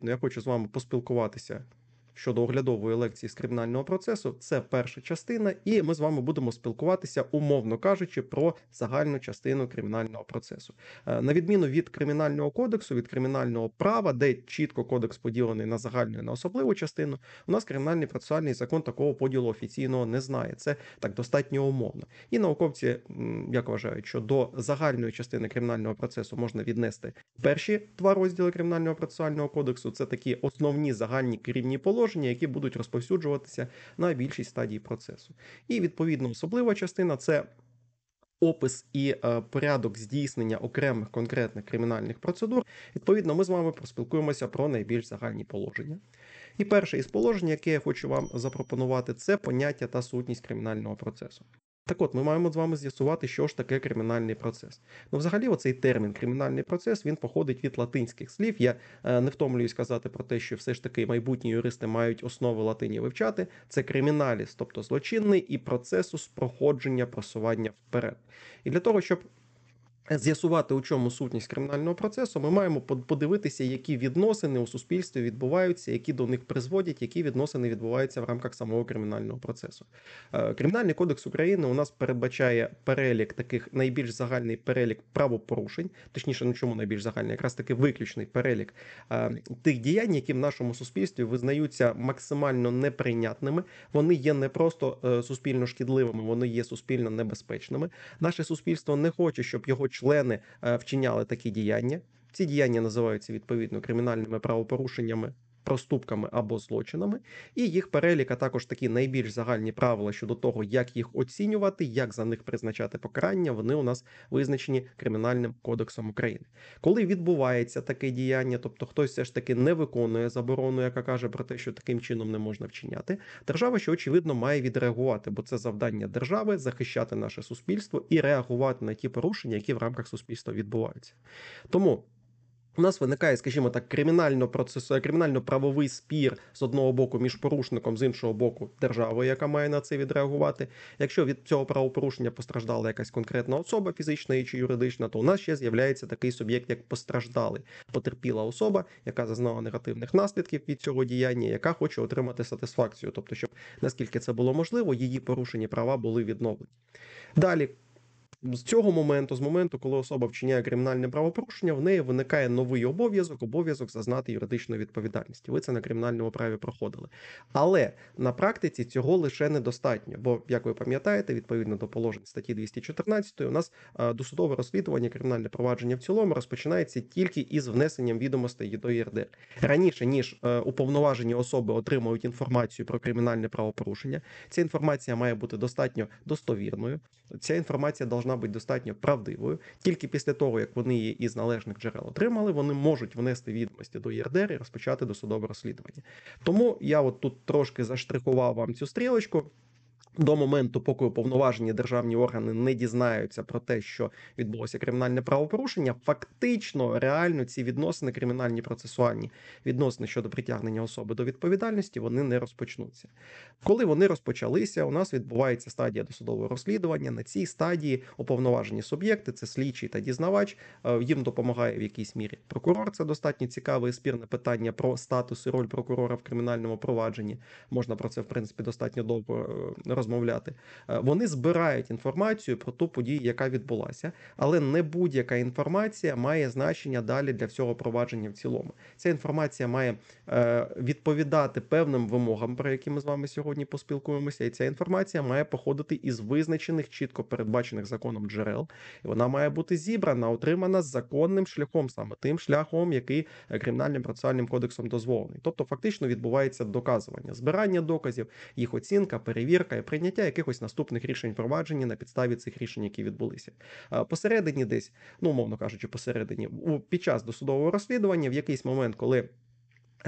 Ну, я хочу з вами поспілкуватися щодо оглядової лекції з кримінального процесу. Це перша частина, і ми з вами будемо спілкуватися, умовно кажучи, про загальну частину кримінального процесу. Е, на відміну від кримінального кодексу, від кримінального права, де чітко кодекс поділений на загальну і на особливу частину, у нас кримінальний процесуальний закон такого поділу офіційного не знає. Це так достатньо умовно. І науковці як вважають, що до загальної частини кримінального процесу можна віднести перші два розділи кримінального процесуального кодексу. Це такі основні загальні керівні положення положення, які будуть розповсюджуватися на більшість стадій процесу. І відповідно особлива частина це. Опис і е, порядок здійснення окремих конкретних кримінальних процедур. Відповідно, ми з вами поспілкуємося про найбільш загальні положення. І перше із положень, яке я хочу вам запропонувати, це поняття та сутність кримінального процесу. Так от, ми маємо з вами з'ясувати, що ж таке кримінальний процес. Ну, взагалі, оцей термін кримінальний процес він походить від латинських слів. Я е, не втомлююсь казати про те, що все ж таки майбутні юристи мають основи латині вивчати. Це криміналіс, тобто злочинний і процесус проходження просування вперед. І для того, щоб З'ясувати, у чому сутність кримінального процесу, ми маємо подивитися, які відносини у суспільстві відбуваються, які до них призводять, які відносини відбуваються в рамках самого кримінального процесу. Е, Кримінальний кодекс України у нас передбачає перелік таких найбільш загальний перелік правопорушень, точніше, ну чому найбільш загальний, якраз таки виключний перелік е, тих діянь, які в нашому суспільстві визнаються максимально неприйнятними. Вони є не просто е, суспільно шкідливими, вони є суспільно небезпечними. Наше суспільство не хоче, щоб його члени е, вчиняли такі діяння. Ці діяння називаються відповідно кримінальними правопорушеннями проступками або злочинами, і їх перелік, а також такі найбільш загальні правила щодо того, як їх оцінювати, як за них призначати покарання, вони у нас визначені кримінальним кодексом України. Коли відбувається таке діяння, тобто хтось все ж таки не виконує заборону, яка каже про те, що таким чином не можна вчиняти, держава, що очевидно, має відреагувати, бо це завдання держави захищати наше суспільство і реагувати на ті порушення, які в рамках суспільства відбуваються. Тому. У нас виникає, скажімо так, кримінально процесу, кримінально-правовий спір з одного боку між порушником, з іншого боку, державою, яка має на це відреагувати. Якщо від цього правопорушення постраждала якась конкретна особа, фізична чи юридична, то у нас ще з'являється такий суб'єкт, як постраждалий, потерпіла особа, яка зазнала негативних наслідків від цього діяння, яка хоче отримати сатисфакцію, тобто, щоб наскільки це було можливо, її порушені права були відновлені. Далі з цього моменту, з моменту, коли особа вчиняє кримінальне правопорушення, в неї виникає новий обов'язок, обов'язок зазнати юридичної відповідальності. Ви це на кримінальному праві проходили. Але на практиці цього лише недостатньо. Бо, як ви пам'ятаєте, відповідно до положень статті 214, у нас досудове розслідування, кримінальне провадження в цілому розпочинається тільки із внесенням відомостей до ЄРДР. Раніше ніж е, уповноважені особи отримують інформацію про кримінальне правопорушення. Ця інформація має бути достатньо достовірною. Ця інформація должна бути достатньо правдивою. Тільки після того, як вони її із належних джерел отримали, вони можуть внести відомості до ЄРДР і розпочати досудове розслідування. Тому я от тут трошки заштрихував вам цю стрілочку. До моменту, поки уповноважені державні органи не дізнаються про те, що відбулося кримінальне правопорушення, фактично реально ці відносини, кримінальні процесуальні відносини щодо притягнення особи до відповідальності, вони не розпочнуться. Коли вони розпочалися, у нас відбувається стадія досудового розслідування. На цій стадії уповноважені суб'єкти, це слідчий та дізнавач. Е, їм допомагає в якійсь мірі прокурор. Це достатньо цікаве і спірне питання про статус і роль прокурора в кримінальному провадженні. Можна про це в принципі достатньо довго розмовляти розмовляти, е, вони збирають інформацію про ту подію, яка відбулася, але не будь-яка інформація має значення далі для всього провадження в цілому. Ця інформація має е, відповідати певним вимогам, про які ми з вами сьогодні поспілкуємося, і ця інформація має походити із визначених, чітко передбачених законом джерел. І вона має бути зібрана, отримана законним шляхом, саме тим шляхом, який е, кримінальним процесуальним кодексом дозволений. Тобто, фактично відбувається доказування, збирання доказів, їх оцінка, перевірка і прийняття якихось наступних рішень провадження на підставі цих рішень, які відбулися. Посередині, десь, ну умовно кажучи, посередині, під час досудового розслідування, в якийсь момент, коли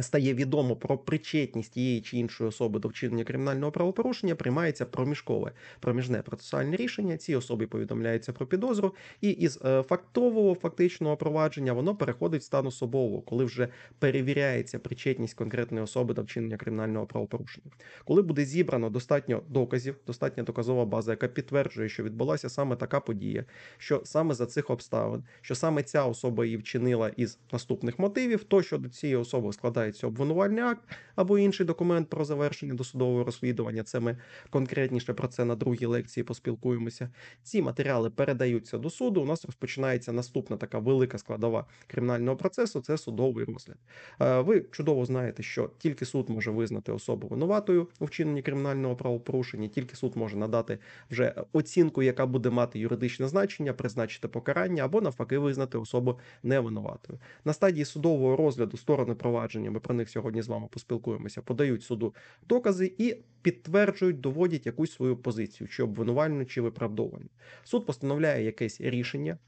стає відомо про причетність тієї чи іншої особи до вчинення кримінального правопорушення, приймається проміжкове проміжне процесуальне рішення. Цій особі повідомляється про підозру, і із е, фактового фактичного провадження воно переходить в стан особового, коли вже перевіряється причетність конкретної особи до вчинення кримінального правопорушення. Коли буде зібрано достатньо доказів, достатня доказова база, яка підтверджує, що відбулася саме така подія, що саме за цих обставин, що саме ця особа її вчинила із наступних мотивів, то що до цієї особи складається обвинувальний акт або інший документ про завершення досудового розслідування. Це ми конкретніше про це на другій лекції поспілкуємося. Ці матеріали передаються до суду. У нас розпочинається наступна така велика складова кримінального процесу. Це судовий розгляд. Е, Ви чудово знаєте, що тільки суд може визнати особу винуватою у вчиненні кримінального правопорушення, тільки суд може надати вже оцінку, яка буде мати юридичне значення, призначити покарання або навпаки визнати особу невинуватою. На стадії судового розгляду сторони провадження, ми про них сьогодні з вами поспілкуємося, подають суду докази і підтверджують, доводять якусь свою позицію, чи обвинувальну, чи виправдовальну. Суд постановляє якесь рішення.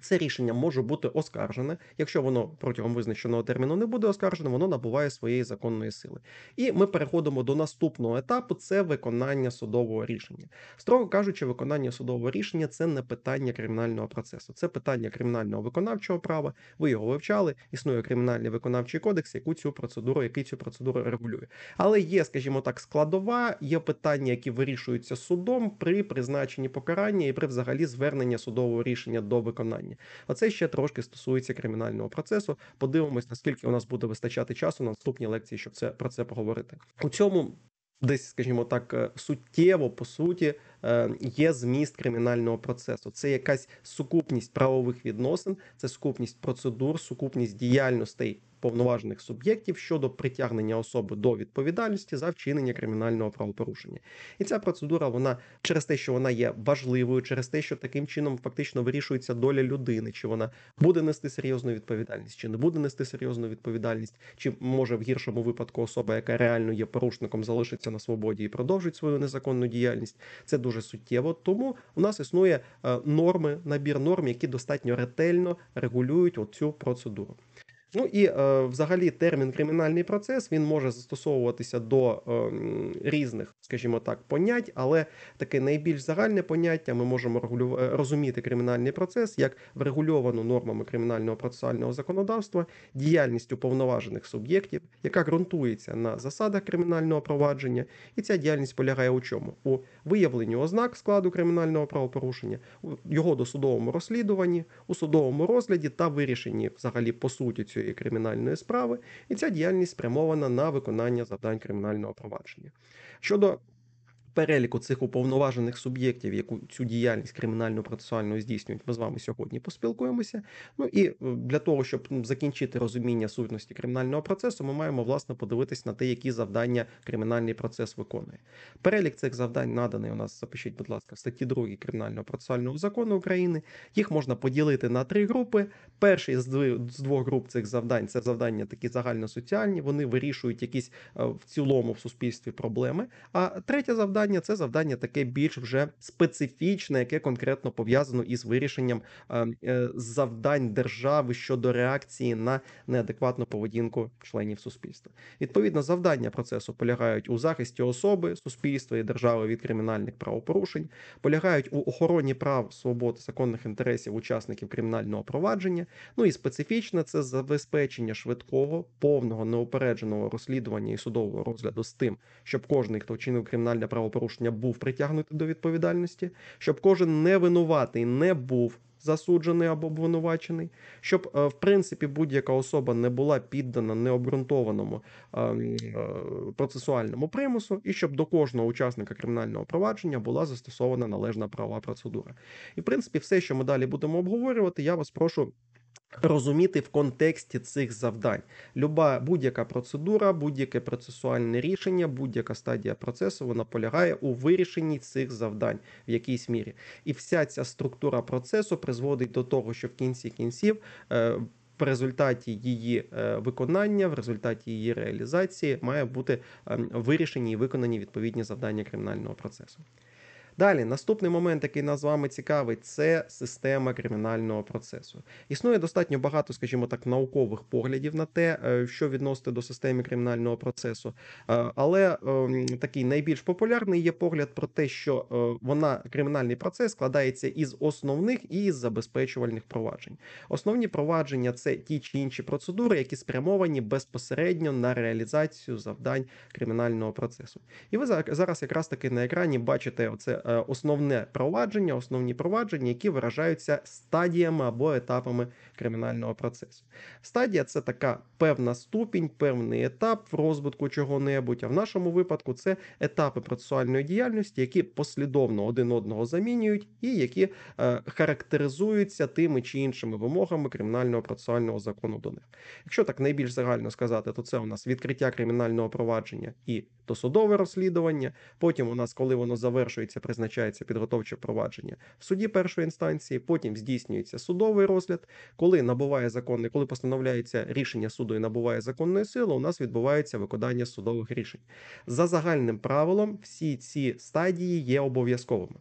Це рішення може бути оскаржене. Якщо воно протягом визначеного терміну не буде оскаржене, воно набуває своєї законної сили. І ми переходимо до наступного етапу: це виконання судового рішення. Строго кажучи, виконання судового рішення це не питання кримінального процесу, це питання кримінального виконавчого права. Ви його вивчали. Існує кримінальний виконавчий кодекс, яку цю процедуру, який цю процедуру регулює. Але є, скажімо так, складова, є питання, які вирішуються судом при призначенні покарання і при взагалі зверненні судового рішення до виконання. Оце ще трошки стосується кримінального процесу. Подивимось, наскільки у нас буде вистачати часу на наступні лекції, щоб це про це поговорити. У цьому десь, скажімо так, е, суттєво по суті є зміст кримінального процесу. Це якась сукупність правових відносин, це сукупність процедур, сукупність діяльностей повноважених суб'єктів щодо притягнення особи до відповідальності за вчинення кримінального правопорушення. І ця процедура, вона через те, що вона є важливою, через те, що таким чином фактично вирішується доля людини, чи вона буде нести серйозну відповідальність, чи не буде нести серйозну відповідальність, чи може в гіршому випадку особа, яка реально є порушником, залишиться на свободі і продовжить свою незаконну діяльність. Це дуже суттєво. Тому у нас існує е, норми, набір норм, які достатньо ретельно регулюють оцю процедуру. Ну і е, взагалі термін кримінальний процес він може застосовуватися до е, різних, скажімо так, понять, але таке найбільш загальне поняття ми можемо регулю... Е, розуміти кримінальний процес як врегульовану нормами кримінального процесуального законодавства, діяльність уповноважених суб'єктів, яка ґрунтується на засадах кримінального провадження, і ця діяльність полягає у чому? У виявленні ознак складу кримінального правопорушення, у його досудовому розслідуванні, у судовому розгляді та вирішенні взагалі по суті цього цієї кримінальної справи, і ця діяльність спрямована на виконання завдань кримінального провадження. Щодо переліку цих уповноважених суб'єктів, яку цю діяльність кримінально процесуально здійснюють, ми з вами сьогодні поспілкуємося. Ну і е, для того, щоб закінчити розуміння сутності кримінального процесу, ми маємо власне подивитись на те, які завдання кримінальний процес виконує. Перелік цих завдань наданий у нас. Запишіть, будь ласка, в статті 2 кримінального процесуального закону України. Їх можна поділити на три групи. Перший з двох груп цих завдань це завдання такі загальносоціальні. Вони вирішують якісь е, в цілому в суспільстві проблеми. А третє завдання завдання це завдання таке більш вже специфічне, яке конкретно пов'язано із вирішенням е, е, завдань держави щодо реакції на неадекватну поведінку членів суспільства. Відповідно, завдання процесу полягають у захисті особи, суспільства і держави від кримінальних правопорушень, полягають у охороні прав, свобод, законних інтересів учасників кримінального провадження. Ну і специфічне це забезпечення швидкого, повного неупередженого розслідування і судового розгляду з тим, щоб кожний, хто вчинив кримінальне правопорушення, правопорушення був притягнутий до відповідальності, щоб кожен невинуватий не був засуджений або обвинувачений, щоб, е, в принципі, будь-яка особа не була піддана необґрунтованому е, е, процесуальному примусу, і щоб до кожного учасника кримінального провадження була застосована належна права процедура. І в принципі, все, що ми далі будемо обговорювати, я вас прошу. Розуміти в контексті цих завдань. Люба будь-яка процедура, будь-яке процесуальне рішення, будь-яка стадія процесу вона полягає у вирішенні цих завдань в якійсь мірі. І вся ця структура процесу призводить до того, що в кінці кінців. Е, в результаті її е, виконання, в результаті її реалізації має бути ем, вирішені і виконані відповідні завдання кримінального процесу. Далі, наступний момент, який нас з вами цікавить, це система кримінального процесу. Існує достатньо багато, скажімо так, наукових поглядів на те, е, що відносити до системи кримінального процесу. Е, Але ем, такий найбільш популярний є погляд про те, що е, вона кримінальний процес складається із основних і із забезпечувальних проваджень. Основні провадження це ті чи інші процедури, які спрямовані безпосередньо на реалізацію завдань кримінального процесу. І ви за- зараз якраз таки на екрані бачите оце основне провадження, основні провадження, які виражаються стадіями або етапами кримінального процесу. Стадія це така певна ступінь, певний етап в розвитку чого-небудь. А в нашому випадку це етапи процесуальної діяльності, які послідовно один одного замінюють, і які е, характеризуються тими чи іншими вимогами кримінального процесуального закону до них. Якщо так найбільш загально сказати, то це у нас відкриття кримінального провадження і досудове розслідування. Потім у нас, коли воно завершується, призначається підготовче провадження в суді першої інстанції. Потім здійснюється судовий розгляд. Коли набуває законний, коли постановляється рішення суду і набуває законної сили, у нас відбувається виконання судових рішень. За загальним правилом, всі ці стадії є обов'язковими.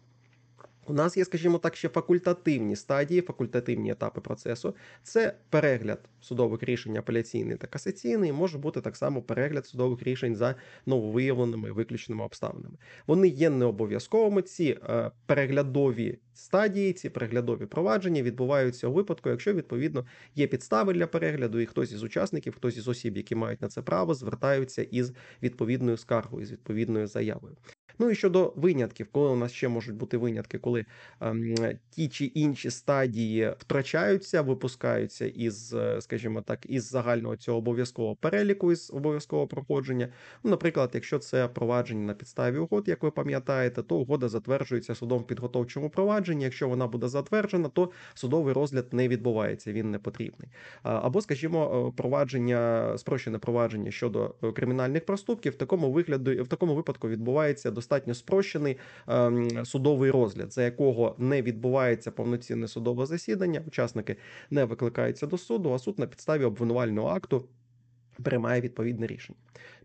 У нас є, скажімо так, ще факультативні стадії, факультативні етапи процесу. Це перегляд судових рішень апеляційний та касаційний. Може бути так само перегляд судових рішень за нововиявленими і виключеними обставинами. Вони є не обов'язковими. Ці е, переглядові стадії, ці переглядові провадження відбуваються у випадку, якщо відповідно є підстави для перегляду, і хтось із учасників, хтось із осіб, які мають на це право, звертаються із відповідною скаргою, з відповідною заявою. Ну і щодо винятків, коли у нас ще можуть бути винятки, коли ем, ті чи інші стадії втрачаються, випускаються із, е, скажімо так, із загального цього обов'язкового переліку із обов'язкового проходження. Ну, наприклад, якщо це провадження на підставі угод, як ви пам'ятаєте, то угода затверджується судом в підготовчому провадженні. Якщо вона буде затверджена, то судовий розгляд не відбувається, він не потрібний. Або, скажімо, е, провадження, спрощене провадження щодо е, кримінальних проступків, в такому вигляду, в такому випадку відбувається достатньо спрощений ем, судовий розгляд, за якого не відбувається повноцінне судове засідання. Учасники не викликаються до суду, а суд на підставі обвинувального акту. Приймає відповідне рішення.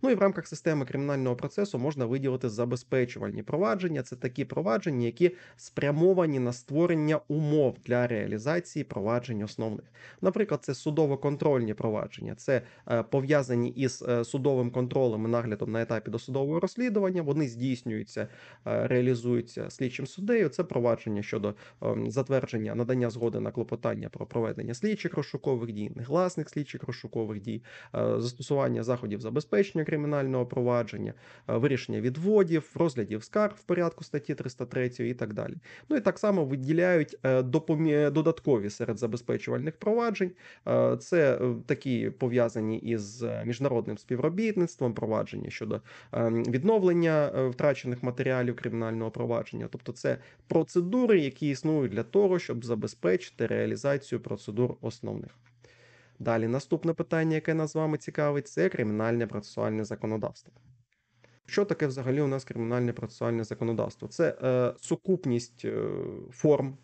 Ну і в рамках системи кримінального процесу можна виділити забезпечувальні провадження. Це такі провадження, які спрямовані на створення умов для реалізації проваджень основних. Наприклад, це судово-контрольні провадження, це е, пов'язані із е, судовим контролем і наглядом на етапі досудового розслідування. Вони здійснюються, е, реалізуються слідчим суддею. Це провадження щодо затвердження надання згоди на клопотання про проведення слідчих розшукових дій, негласних слідчих розшукових дій, застосування заходів забезпечення кримінального провадження, е, вирішення відводів, розглядів скарг в порядку статті 303 і так далі. Ну і так само виділяють е, допомі- додаткові серед забезпечувальних проваджень. Е, Це е, такі пов'язані із е, міжнародним співробітництвом, провадження щодо е, відновлення е, втрачених матеріалів кримінального провадження. Тобто, це процедури, які існують для того, щоб забезпечити реалізацію процедур основних. Далі наступне питання, яке нас з вами цікавить, це кримінальне процесуальне законодавство. Що таке взагалі у нас кримінальне процесуальне законодавство? Це е, сукупність е, форм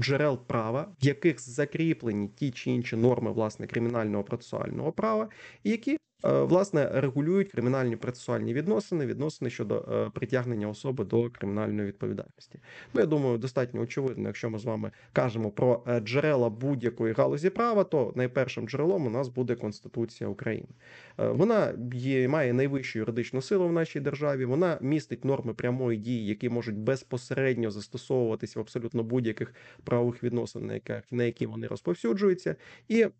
джерел права, в яких закріплені ті чи інші норми власне кримінального процесуального права, і які власне регулюють кримінальні процесуальні відносини, відносини щодо е, притягнення особи до кримінальної відповідальності. Ну, я думаю, достатньо очевидно, якщо ми з вами кажемо про е, джерела будь-якої галузі права, то найпершим джерелом у нас буде Конституція України. Е, Вона є, має найвищу юридичну силу в нашій державі. Вона містить норми прямої дії, які можуть безпосередньо застосовуватися в абсолютно будь-яких правових відносин, на які вони розповсюджуються, і е,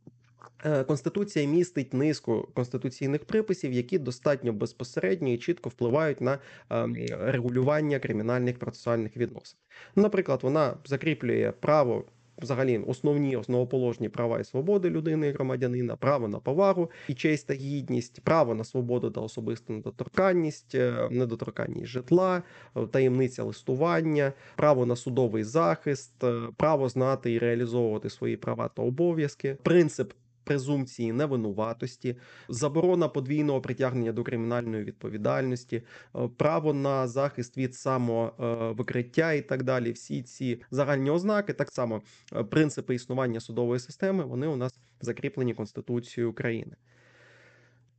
Конституція містить низку конституційних приписів, які достатньо безпосередньо і чітко впливають на ем, регулювання кримінальних процесуальних відносин. Наприклад, вона закріплює право. Взагалі, основні основоположні права і свободи людини і громадянина, право на повагу і честь та гідність, право на свободу та особисту недоторканність, е, недоторканність житла, е, таємниця листування, право на судовий захист, е, право знати і реалізовувати свої права та обов'язки, принцип. Презумпції невинуватості, заборона подвійного притягнення до кримінальної відповідальності, е, право на захист від самовикриття і так далі. Всі ці загальні ознаки, так само е, принципи існування судової системи, вони у нас закріплені Конституцією України.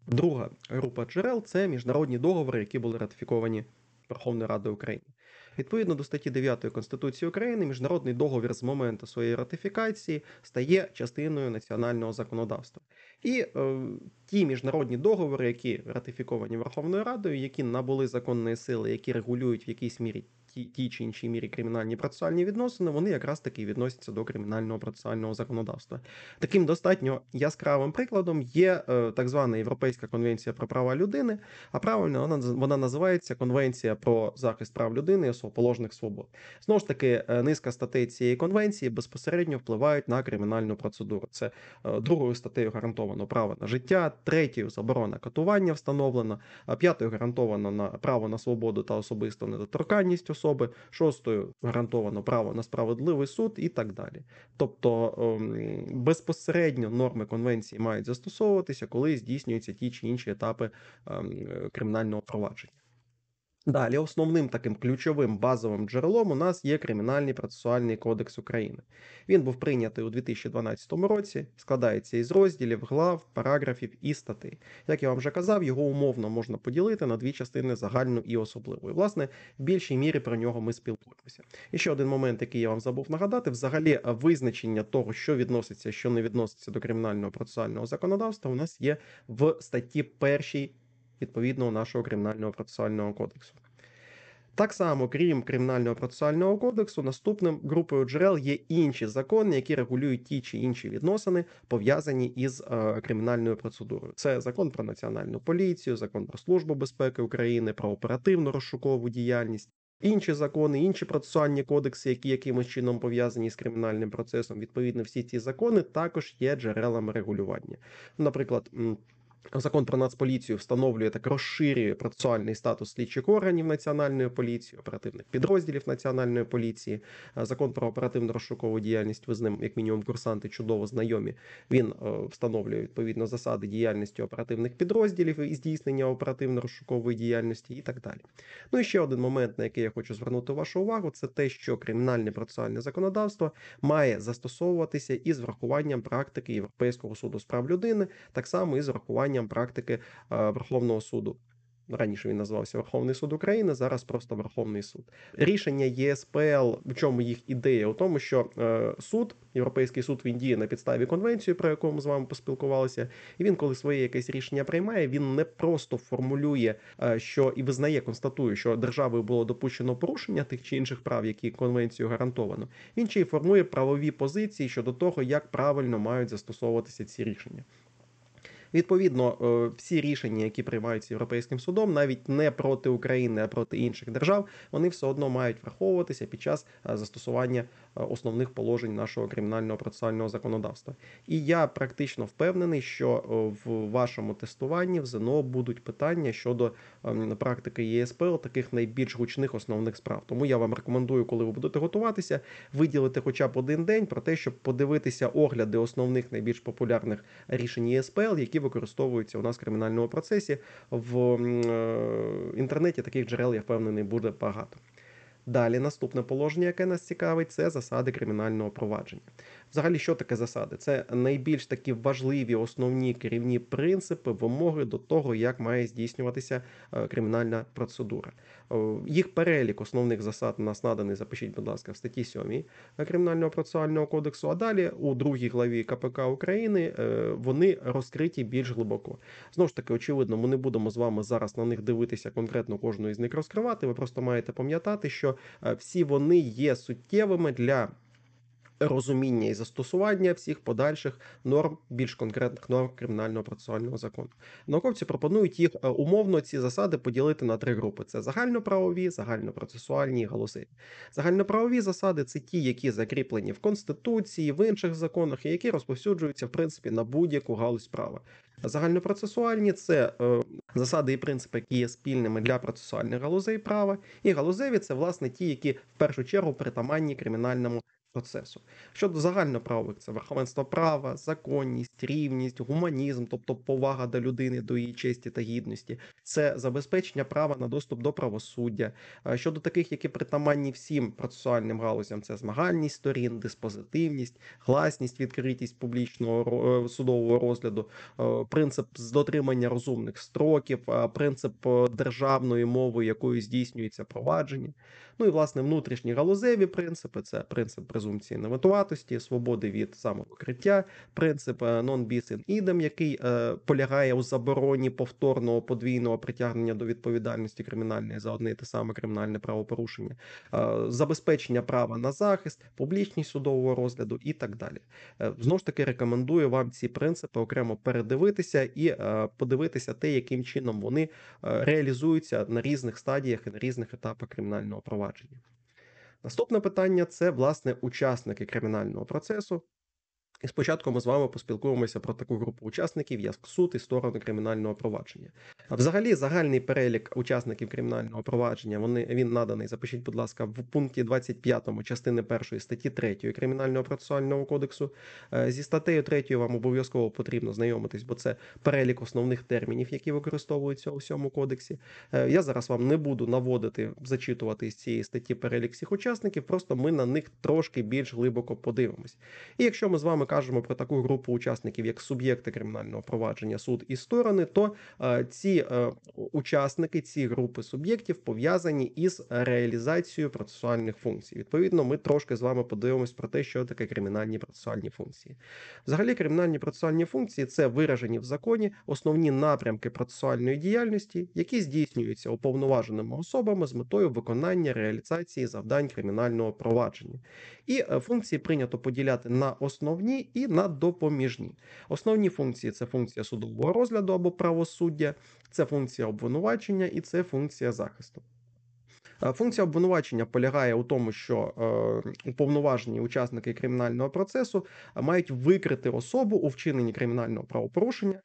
Друга група джерел це міжнародні договори, які були ратифіковані Верховною Радою України. Відповідно до статті 9 Конституції України, міжнародний договір з моменту своєї ратифікації стає частиною національного законодавства. І е, ті міжнародні договори, які ратифіковані Верховною Радою, які набули законної сили, які регулюють в якійсь мірі ті, ті чи інші мірі кримінальні процесуальні відносини, вони якраз таки відносяться до кримінального процесуального законодавства. Таким достатньо яскравим прикладом є е, так звана Європейська конвенція про права людини, а правильно вона, вона називається Конвенція про захист прав людини і основоположних свобод. Знову ж таки, е, низка статей цієї конвенції безпосередньо впливають на кримінальну процедуру. Це е, другою статтею гарантовано право на життя, третьою заборона катування встановлена, п'ятою гарантовано на право на свободу та особисту недоторканність особи, шостою гарантовано право на справедливий суд і так далі. Тобто ем, безпосередньо норми конвенції мають застосовуватися, коли здійснюються ті чи інші етапи ем, кримінального провадження. Далі, основним таким ключовим базовим джерелом у нас є Кримінальний процесуальний кодекс України. Він був прийнятий у 2012 році, складається із розділів, глав, параграфів і статей. Як я вам вже казав, його умовно можна поділити на дві частини загальну і особливу. І, власне, в більшій мірі про нього ми спілкуємося. І ще один момент, який я вам забув нагадати: взагалі, визначення того, що відноситься, що не відноситься до кримінального процесуального законодавства, у нас є в статті першій відповідного нашого кримінального процесуального кодексу. Так само, крім кримінального процесуального кодексу, наступним групою джерел є інші закони, які регулюють ті чи інші відносини, пов'язані із е, кримінальною процедурою. Це закон про національну поліцію, закон про службу безпеки України, про оперативну розшукову діяльність. Інші закони, інші процесуальні кодекси, які якимось чином пов'язані з кримінальним процесом, відповідно, всі ці закони також є джерелами регулювання. Наприклад. Закон про нацполіцію встановлює так розширює процесуальний статус слідчих органів національної поліції, оперативних підрозділів національної поліції. Закон про оперативну розшукову діяльність. Ви з ним, як мінімум, курсанти чудово знайомі. Він е, встановлює відповідно засади діяльності оперативних підрозділів і здійснення оперативно-розшукової діяльності і так далі. Ну і ще один момент, на який я хочу звернути вашу увагу, це те, що кримінальне процесуальне законодавство має застосовуватися із врахуванням практики Європейського суду з прав людини, так само і з врахуванням урахуванням практики Верховного суду. Раніше він називався Верховний суд України, зараз просто Верховний суд. Рішення ЄСПЛ, в чому їх ідея? У тому, що е, суд, Європейський суд, він діє на підставі конвенції, про яку ми з вами поспілкувалися. І він, коли своє якесь рішення приймає, він не просто формулює, е, що і визнає, констатує, що державою було допущено порушення тих чи інших прав, які конвенцією гарантовано. Він ще й формує правові позиції щодо того, як правильно мають застосовуватися ці рішення. Відповідно, е, всі рішення, які приймаються європейським судом, навіть не проти України, а проти інших держав, вони все одно мають враховуватися під час е, застосування е, основних положень нашого кримінального процесуального законодавства. І я практично впевнений, що в вашому тестуванні в ЗНО будуть питання щодо ем, практики ЄСПЛ, таких найбільш гучних основних справ. Тому я вам рекомендую, коли ви будете готуватися, виділити хоча б один день про те, щоб подивитися огляди основних найбільш популярних рішень ЄСПЛ, які використовуються у нас в кримінальному процесі. В е, інтернеті таких джерел, я впевнений, буде багато. Далі наступне положення, яке нас цікавить, це засади кримінального провадження. Взагалі, що таке засади? Це найбільш такі важливі основні керівні принципи, вимоги до того, як має здійснюватися е, кримінальна процедура. Їх перелік основних засад у нас наданий. Запишіть, будь ласка, в статті 7 Кримінального процесуального кодексу. А далі у другій главі КПК України е, вони розкриті більш глибоко. Знову ж таки, очевидно, ми не будемо з вами зараз на них дивитися конкретно кожну із них розкривати. Ви просто маєте пам'ятати, що е, всі вони є суттєвими для розуміння і застосування всіх подальших норм, більш конкретних норм кримінального процесуального закону. Науковці пропонують їх е, умовно ці засади поділити на три групи: це загальноправові, загальнопроцесуальні і галузеві. Загальноправові засади це ті, які закріплені в конституції, в інших законах, і які розповсюджуються в принципі на будь-яку галузь права. Загальнопроцесуальні це е, засади і принципи, які є спільними для процесуальних галузей права, і галузеві це власне ті, які в першу чергу притаманні кримінальному процесу. Щодо загальноправих, це верховенство права, законність, рівність, гуманізм, тобто повага до людини, до її честі та гідності, це забезпечення права на доступ до правосуддя. Щодо таких, які притаманні всім процесуальним галузям, це змагальність сторін, диспозитивність, гласність, відкритість публічного е, судового розгляду, е, принцип дотримання розумних строків, принцип державної мови, якою здійснюється провадження. Ну і власне внутрішні галузеві принципи це принцип презумпції невинуватості, свободи від самовикриття, принцип non bis in idem, який е, полягає у забороні повторного подвійного притягнення до відповідальності кримінальної за одне і те саме кримінальне правопорушення, е, забезпечення права на захист, публічність судового розгляду і так далі. Е, знову ж таки рекомендую вам ці принципи окремо передивитися і е, подивитися те, яким чином вони е, реалізуються на різних стадіях і на різних етапах кримінального провадження. Наступне питання це власне учасники кримінального процесу. І спочатку ми з вами поспілкуємося про таку групу учасників, як суд і сторони кримінального провадження. А взагалі, загальний перелік учасників кримінального провадження вони він наданий. Запишіть, будь ласка, в пункті 25 частини 1 статті 3 Кримінального процесуального кодексу. Е, зі статтею 3 вам обов'язково потрібно знайомитись, бо це перелік основних термінів, які використовуються у цьому кодексі. Е, я зараз вам не буду наводити, зачитувати з цієї статті перелік всіх учасників, просто ми на них трошки більш глибоко подивимось. І якщо ми з вами кажемо про таку групу учасників, як суб'єкти кримінального провадження, суд і сторони, то е, ці е, учасники, ці групи суб'єктів пов'язані із реалізацією процесуальних функцій. Відповідно, ми трошки з вами подивимось про те, що таке кримінальні процесуальні функції. Взагалі, кримінальні процесуальні функції це виражені в законі основні напрямки процесуальної діяльності, які здійснюються уповноваженими особами з метою виконання реалізації завдань кримінального провадження. І е, функції прийнято поділяти на основні і на допоміжні. Основні функції це функція судового розгляду або правосуддя, це функція обвинувачення і це функція захисту. Е, функція обвинувачення полягає у тому, що е, уповноважені учасники кримінального процесу мають викрити особу у вчиненні кримінального правопорушення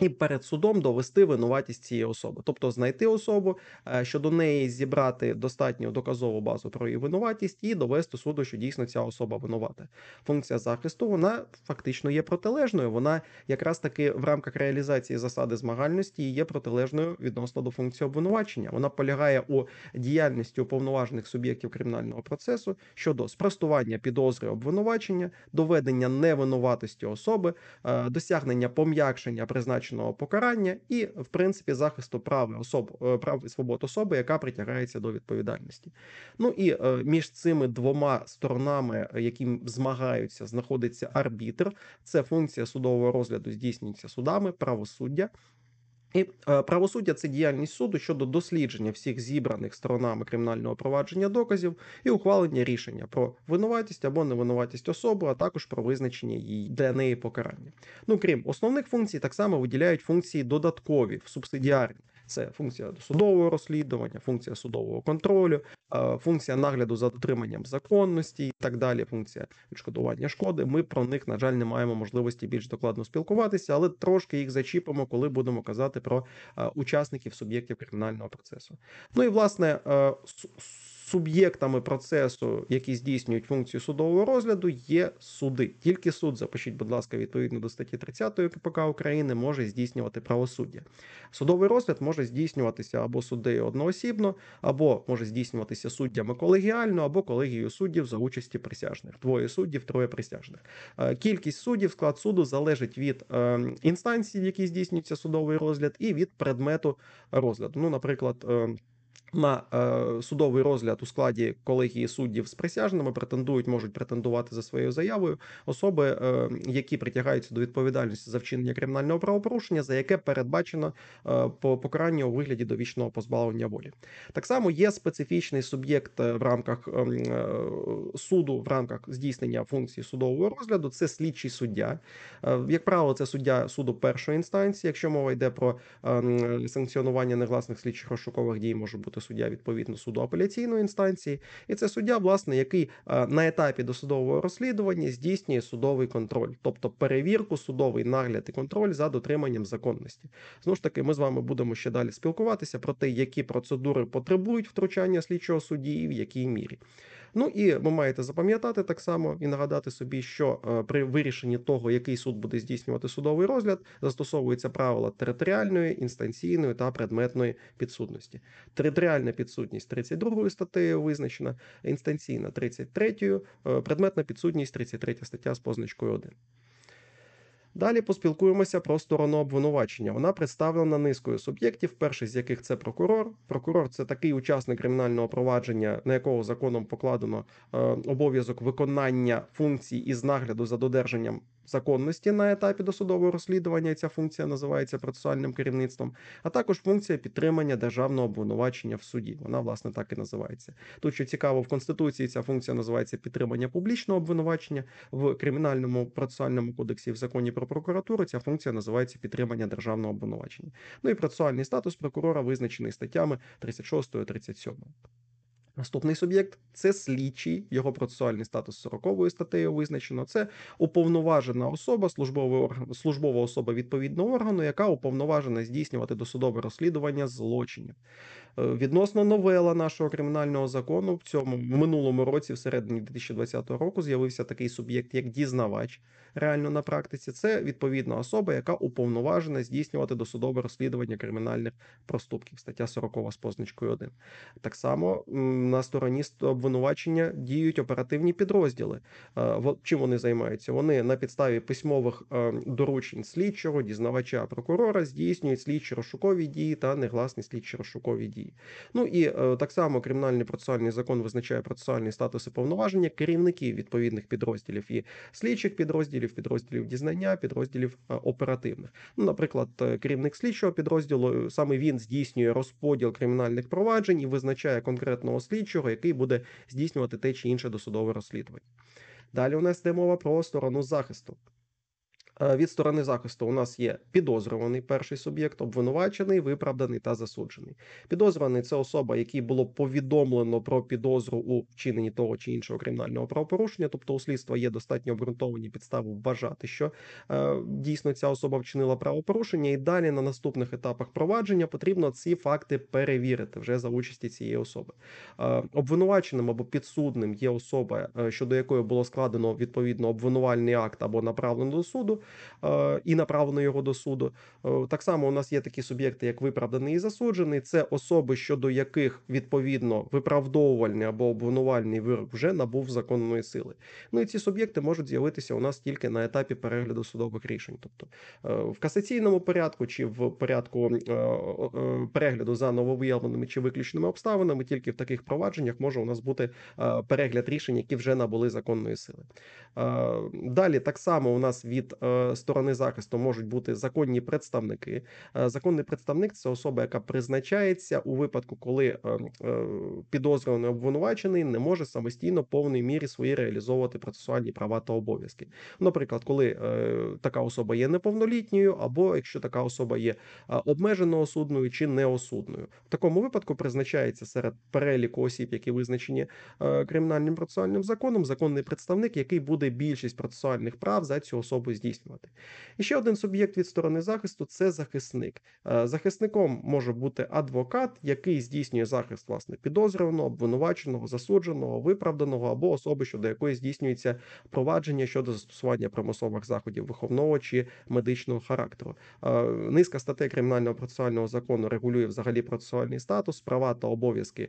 і перед судом довести винуватість цієї особи, тобто знайти особу, е, щодо неї зібрати достатню доказову базу про її винуватість і довести суду, що дійсно ця особа винувата. Функція захисту вона фактично є протилежною. Вона якраз таки в рамках реалізації засади змагальності є протилежною відносно до функції обвинувачення. Вона полягає у діяльності уповноважених суб'єктів кримінального процесу щодо спростування підозри обвинувачення, доведення невинуватості особи, е, досягнення пом'якшення призначення передбаченого покарання і, в принципі, захисту прав особ е, прав і свобод особи, яка притягається до відповідальності. Ну і е, між цими двома сторонами, які змагаються, знаходиться арбітр. Це функція судового розгляду здійснюється судами, правосуддя. І е, правосуддя це діяльність суду щодо дослідження всіх зібраних сторонами кримінального провадження доказів і ухвалення рішення про винуватість або невинуватість особи, а також про визначення її для неї покарання. Ну крім основних функцій, так само виділяють функції додаткові в субсидіарні. Це функція судового розслідування, функція судового контролю, функція нагляду за дотриманням законності і так далі. Функція відшкодування шкоди. Ми про них, на жаль, не маємо можливості більш докладно спілкуватися, але трошки їх зачіпимо, коли будемо казати про учасників суб'єктів кримінального процесу. Ну і власне суб'єктами процесу, які здійснюють функцію судового розгляду, є суди. Тільки суд, запишіть, будь ласка, відповідно до статті 30 КПК України, може здійснювати правосуддя. Судовий розгляд може здійснюватися або суддею одноосібно, або може здійснюватися суддями колегіально, або колегією суддів за участі присяжних. Двоє суддів, троє присяжних. Е, кількість суддів, склад суду залежить від е, інстанції, в якій здійснюється судовий розгляд, і від предмету розгляду. Ну, наприклад. Е, на е, судовий розгляд у складі колегії суддів з присяжними претендують, можуть претендувати за своєю заявою особи, е, які притягаються до відповідальності за вчинення кримінального правопорушення, за яке передбачено е, по покарання у вигляді довічного позбавлення волі. Так само є специфічний суб'єкт в рамках ем, е, суду, в рамках здійснення функції судового розгляду. Це слідчий суддя. Е, як правило, це суддя суду першої інстанції. Якщо мова йде про е, санкціонування негласних слідчих розшукових дій, може бути бути суддя відповідно суду апеляційної інстанції, і це суддя, власне, який е, на етапі досудового розслідування здійснює судовий контроль, тобто перевірку, судовий нагляд і контроль за дотриманням законності. Знову ж таки, ми з вами будемо ще далі спілкуватися про те, які процедури потребують втручання слідчого судді і в якій мірі. Ну і ви маєте запам'ятати так само і нагадати собі, що е, при вирішенні того, який суд буде здійснювати судовий розгляд, застосовуються правила територіальної, інстанційної та предметної підсудності. Територіальна підсудність 32 статтею визначена, інстанційна 33, е, предметна підсудність 33 стаття з позначкою 1. Далі поспілкуємося про сторону обвинувачення. Вона представлена низкою суб'єктів, перший з яких це прокурор. Прокурор це такий учасник кримінального провадження, на якого законом покладено е, обов'язок виконання функцій із нагляду за додержанням законності на етапі досудового розслідування. Ця функція називається процесуальним керівництвом, а також функція підтримання державного обвинувачення в суді. Вона власне так і називається. Тут що цікаво, в конституції ця функція називається підтримання публічного обвинувачення в кримінальному процесуальному кодексі в законі про прокуратуру. Ця функція називається підтримання державного обвинувачення. Ну і процесуальний статус прокурора визначений статтями 36 і 37. Наступний суб'єкт це слідчий, його процесуальний статус 40 статтею визначено. Це уповноважена особа, службовий орган, службова особа відповідного органу, яка уповноважена здійснювати досудове розслідування злочинів. Е, Відносно новела нашого кримінального закону в цьому в минулому році, в середині 2020 року, з'явився такий суб'єкт, як дізнавач. Реально на практиці це відповідна особа, яка уповноважена здійснювати досудове розслідування кримінальних проступків. Стаття 40 з позначкою 1. Так само на стороні ст- обвинувачення діють оперативні підрозділи. Е, Чим вони займаються? Вони на підставі письмових е, доручень слідчого, дізнавача, прокурора здійснюють слідчі розшукові дії та негласні слідчі розшукові дії. Ну і е, так само кримінальний процесуальний закон визначає процесуальний статус і повноваження керівників відповідних підрозділів і слідчих підрозділів, підрозділів дізнання, підрозділів е, оперативних. Ну, наприклад, е, керівник слідчого підрозділу саме він здійснює розподіл кримінальних проваджень і визначає конкретного слідчого, який буде здійснювати те чи інше досудове розслідування. Далі у нас йде мова про сторону захисту. Е, Від сторони захисту у нас є підозрюваний перший суб'єкт, обвинувачений, виправданий та засуджений. Підозрюваний це особа, якій було повідомлено про підозру у вчиненні того чи іншого кримінального правопорушення. Тобто у слідства є достатньо обґрунтовані підстави вважати, що е, дійсно ця особа вчинила правопорушення, і далі на наступних етапах провадження потрібно ці факти перевірити вже за участі цієї особи. Е, обвинуваченим або підсудним є особа, е, щодо якої було складено відповідно обвинувальний акт або направлено до суду і направлено його до суду. Е, Так само у нас є такі суб'єкти, як виправданий і засуджений. Це особи, щодо яких відповідно виправдовувальний або обвинувальний вирок вже набув законної сили. Ну і ці суб'єкти можуть з'явитися у нас тільки на етапі перегляду судових рішень, тобто е, в касаційному порядку чи в порядку е, перегляду за нововиявленими чи виключеними обставинами, тільки в таких провадженнях може у нас бути перегляд рішень, які вже набули законної сили. Далі так само у нас від сторони захисту можуть бути законні представники. Е, Законний представник це особа, яка призначається у випадку, коли е, е, підозрюваний обвинувачений не може самостійно в повній мірі свої реалізовувати процесуальні права та обов'язки. Наприклад, коли е, така особа є неповнолітньою, або якщо така особа є е, обмежено осудною чи неосудною. В такому випадку призначається серед переліку осіб, які визначені е, кримінальним процесуальним законом, законний представник, який буде більшість процесуальних прав за цю особу здійснювати. І ще один суб'єкт від сторони захисту це захисник. Е, Захисником може бути адвокат, який здійснює захист власне підозрюваного, обвинуваченого, засудженого, виправданого або особи, щодо якої здійснюється провадження щодо застосування примусових заходів виховного чи медичного характеру. Е, Низка статей кримінального процесуального закону регулює взагалі процесуальний статус, права та обов'язки.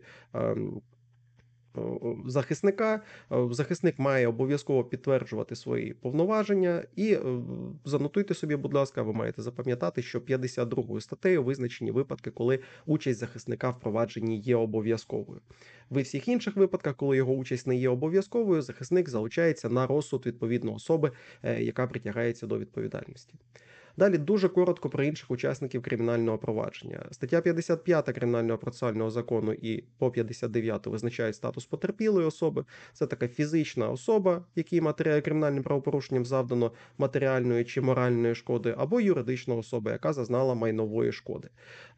Ем, е, Захисника Е, захисник має обов'язково підтверджувати свої повноваження, і е, занотуйте собі, будь ласка, ви маєте запам'ятати, що 52 статтею визначені випадки, коли участь захисника в провадженні є обов'язковою. В всіх інших випадках, коли його участь не є обов'язковою, захисник залучається на розсуд відповідної особи, е, яка притягається до відповідальності. Далі дуже коротко про інших учасників кримінального провадження. Стаття 55 Кримінального процесуального закону і по 59 визначають статус потерпілої особи. Це така фізична особа, якій кримінальним правопорушенням завдано матеріальної чи моральної шкоди, або юридична особа, яка зазнала майнової шкоди.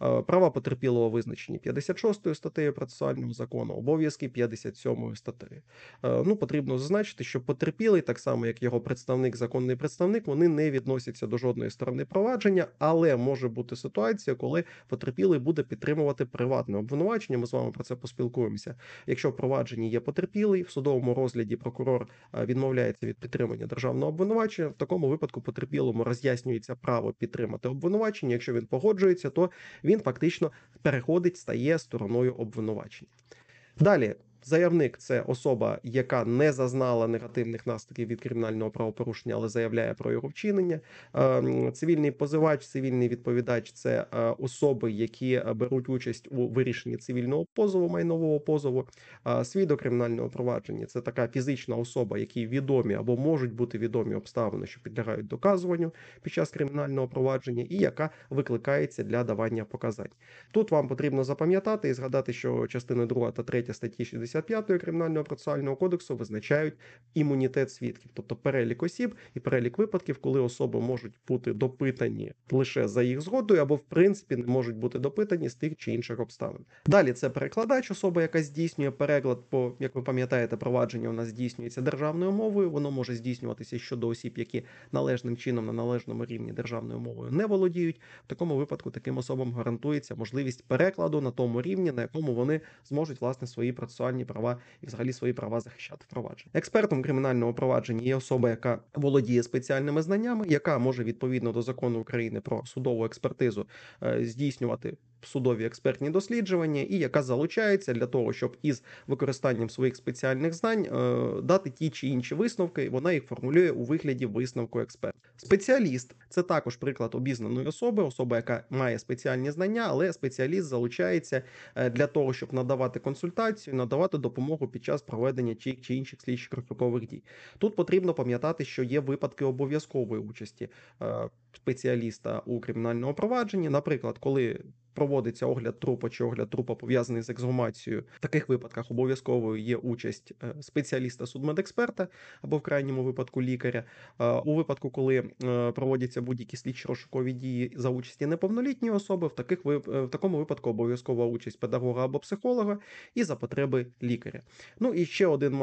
Е, Права потерпілого визначені 56 статтею процесуального закону, обов'язки 57 статтею. Е, Ну, потрібно зазначити, що потерпілий, так само як його представник, законний представник, вони не відносяться до жодної сторони провадження, але може бути ситуація, коли потерпілий буде підтримувати приватне обвинувачення. Ми з вами про це поспілкуємося. Якщо в провадженні є потерпілий, в судовому розгляді прокурор е, відмовляється від підтримання державного обвинувачення. В такому випадку потерпілому роз'яснюється право підтримати обвинувачення. Якщо він погоджується, то він фактично переходить, стає стороною обвинувачення. Далі Заявник це особа, яка не зазнала негативних наслідків від кримінального правопорушення, але заявляє про його вчинення. Ем, Цивільний позивач, цивільний відповідач це е, особи, які е, беруть участь у вирішенні цивільного позову, майнового позову. А Свідок кримінального провадження це така фізична особа, якій відомі або можуть бути відомі обставини, що підлягають доказуванню під час кримінального провадження, і яка викликається для давання показань. Тут вам потрібно запам'ятати і згадати, що частина 2 та 3 статті 65 Кримінального процесуального кодексу визначають імунітет свідків, тобто перелік осіб і перелік випадків, коли особи можуть бути допитані лише за їх згодою, або в принципі не можуть бути допитані з тих чи інших обставин. Далі це перекладач, особа, яка здійснює переклад, по як ви пам'ятаєте, провадження у нас здійснюється державною мовою. Воно може здійснюватися щодо осіб, які належним чином на належному рівні державною мовою не володіють. В такому випадку таким особам гарантується можливість перекладу на тому рівні, на якому вони зможуть власне свої процесуальні права і взагалі свої права захищати впровадження. Експертом кримінального провадження є особа, яка володіє спеціальними знаннями, яка може відповідно до закону України про судову експертизу е, здійснювати судові експертні дослідження, і яка залучається для того, щоб із використанням своїх спеціальних знань е, дати ті чи інші висновки. і Вона їх формулює у вигляді висновку експерт. Спеціаліст це також приклад обізнаної особи, особа, яка має спеціальні знання, але спеціаліст залучається е, для того, щоб надавати консультацію, надавати допомогу під час проведення тих чи інших слідчих розшукових дій. Тут потрібно пам'ятати, що є випадки обов'язкової участі е, спеціаліста у кримінальному провадженні, наприклад, коли проводиться огляд трупа чи огляд трупа пов'язаний з ексгумацією. В таких випадках обов'язковою є участь е, спеціаліста судмедексперта або в крайньому випадку лікаря. У випадку, коли е, проводяться будь-які слідчі розшукові дії за участі неповнолітньої особи, в таких е, в такому випадку обов'язкова участь педагога або психолога і за потреби лікаря. Ну і ще один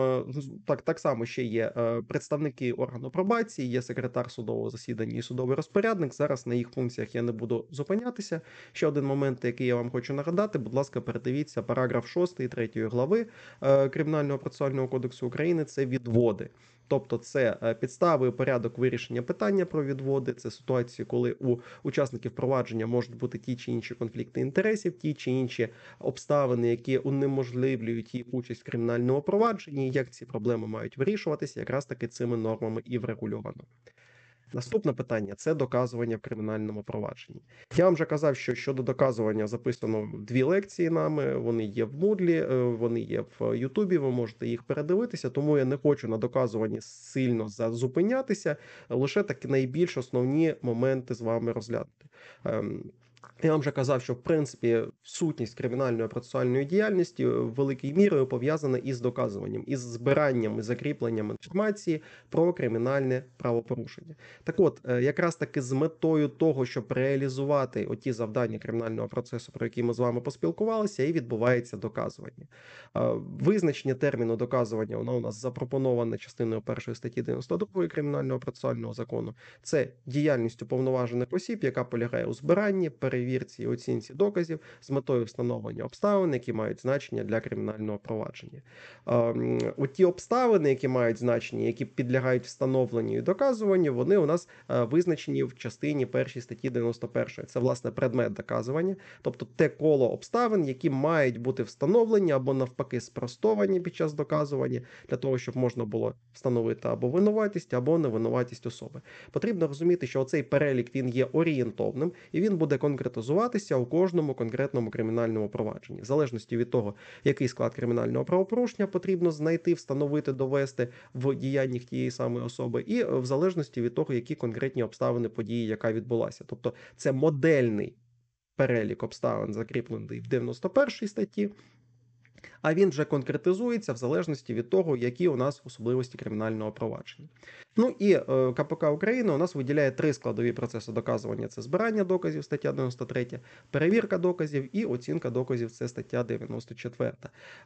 так, так само ще є представники органу пробації, є секретар судового засідання і судовий розпорядник. Зараз на їх функціях я не буду зупинятися. Ще один момент, який я вам хочу нагадати, будь ласка, передивіться параграф 6 3 глави е, Кримінального процесуального кодексу України. Це відводи. Тобто це е, підстави порядок вирішення питання про відводи. Це ситуації, коли у учасників провадження можуть бути ті чи інші конфлікти інтересів, ті чи інші обставини, які унеможливлюють їх участь в кримінальному провадженні. Як ці проблеми мають вирішуватися, якраз таки цими нормами і врегульовано. Наступне питання це доказування в кримінальному провадженні. Я вам вже казав, що щодо доказування записано дві лекції нами. Вони є в Moodle, е, вони є в Ютубі. Ви можете їх передивитися. Тому я не хочу на доказуванні сильно зупинятися. Лише такі найбільш основні моменти з вами розглянути. Я вам вже казав, що в принципі сутність кримінальної процесуальної діяльності е, великою мірою пов'язана із доказуванням, із збиранням і закріпленням інформації про кримінальне правопорушення. Так от, е, якраз таки з метою того, щоб реалізувати оті завдання кримінального процесу, про які ми з вами поспілкувалися, і відбувається доказування. Е, Визначення терміну доказування воно у нас запропоноване частиною першої статті 92 кримінального процесуального закону. Це діяльність уповноважених осіб, яка полягає у збиранні, перевірці і оцінці доказів з метою встановлення обставин, які мають значення для кримінального провадження. Ем, От ті обставини, які мають значення, які підлягають встановленню і доказуванню, вони у нас е, визначені в частині першій статті 91. Це власне предмет доказування, тобто те коло обставин, які мають бути встановлені або навпаки спростовані під час доказування, для того, щоб можна було встановити або винуватість, або невинуватість особи. Потрібно розуміти, що цей перелік він є орієнтовним і він буде конкретизуватися у кожному конкретному кримінальному провадженні, в залежності від того, який склад кримінального правопорушення потрібно знайти, встановити, довести в діяннях тієї самої особи, і в залежності від того, які конкретні обставини події, яка відбулася. Тобто це модельний перелік обставин, закріплений в 91 статті. А він вже конкретизується в залежності від того, які у нас особливості кримінального провадження. Ну і е, КПК України у нас виділяє три складові процеси доказування: це збирання доказів, стаття 93, перевірка доказів і оцінка доказів, це стаття 94.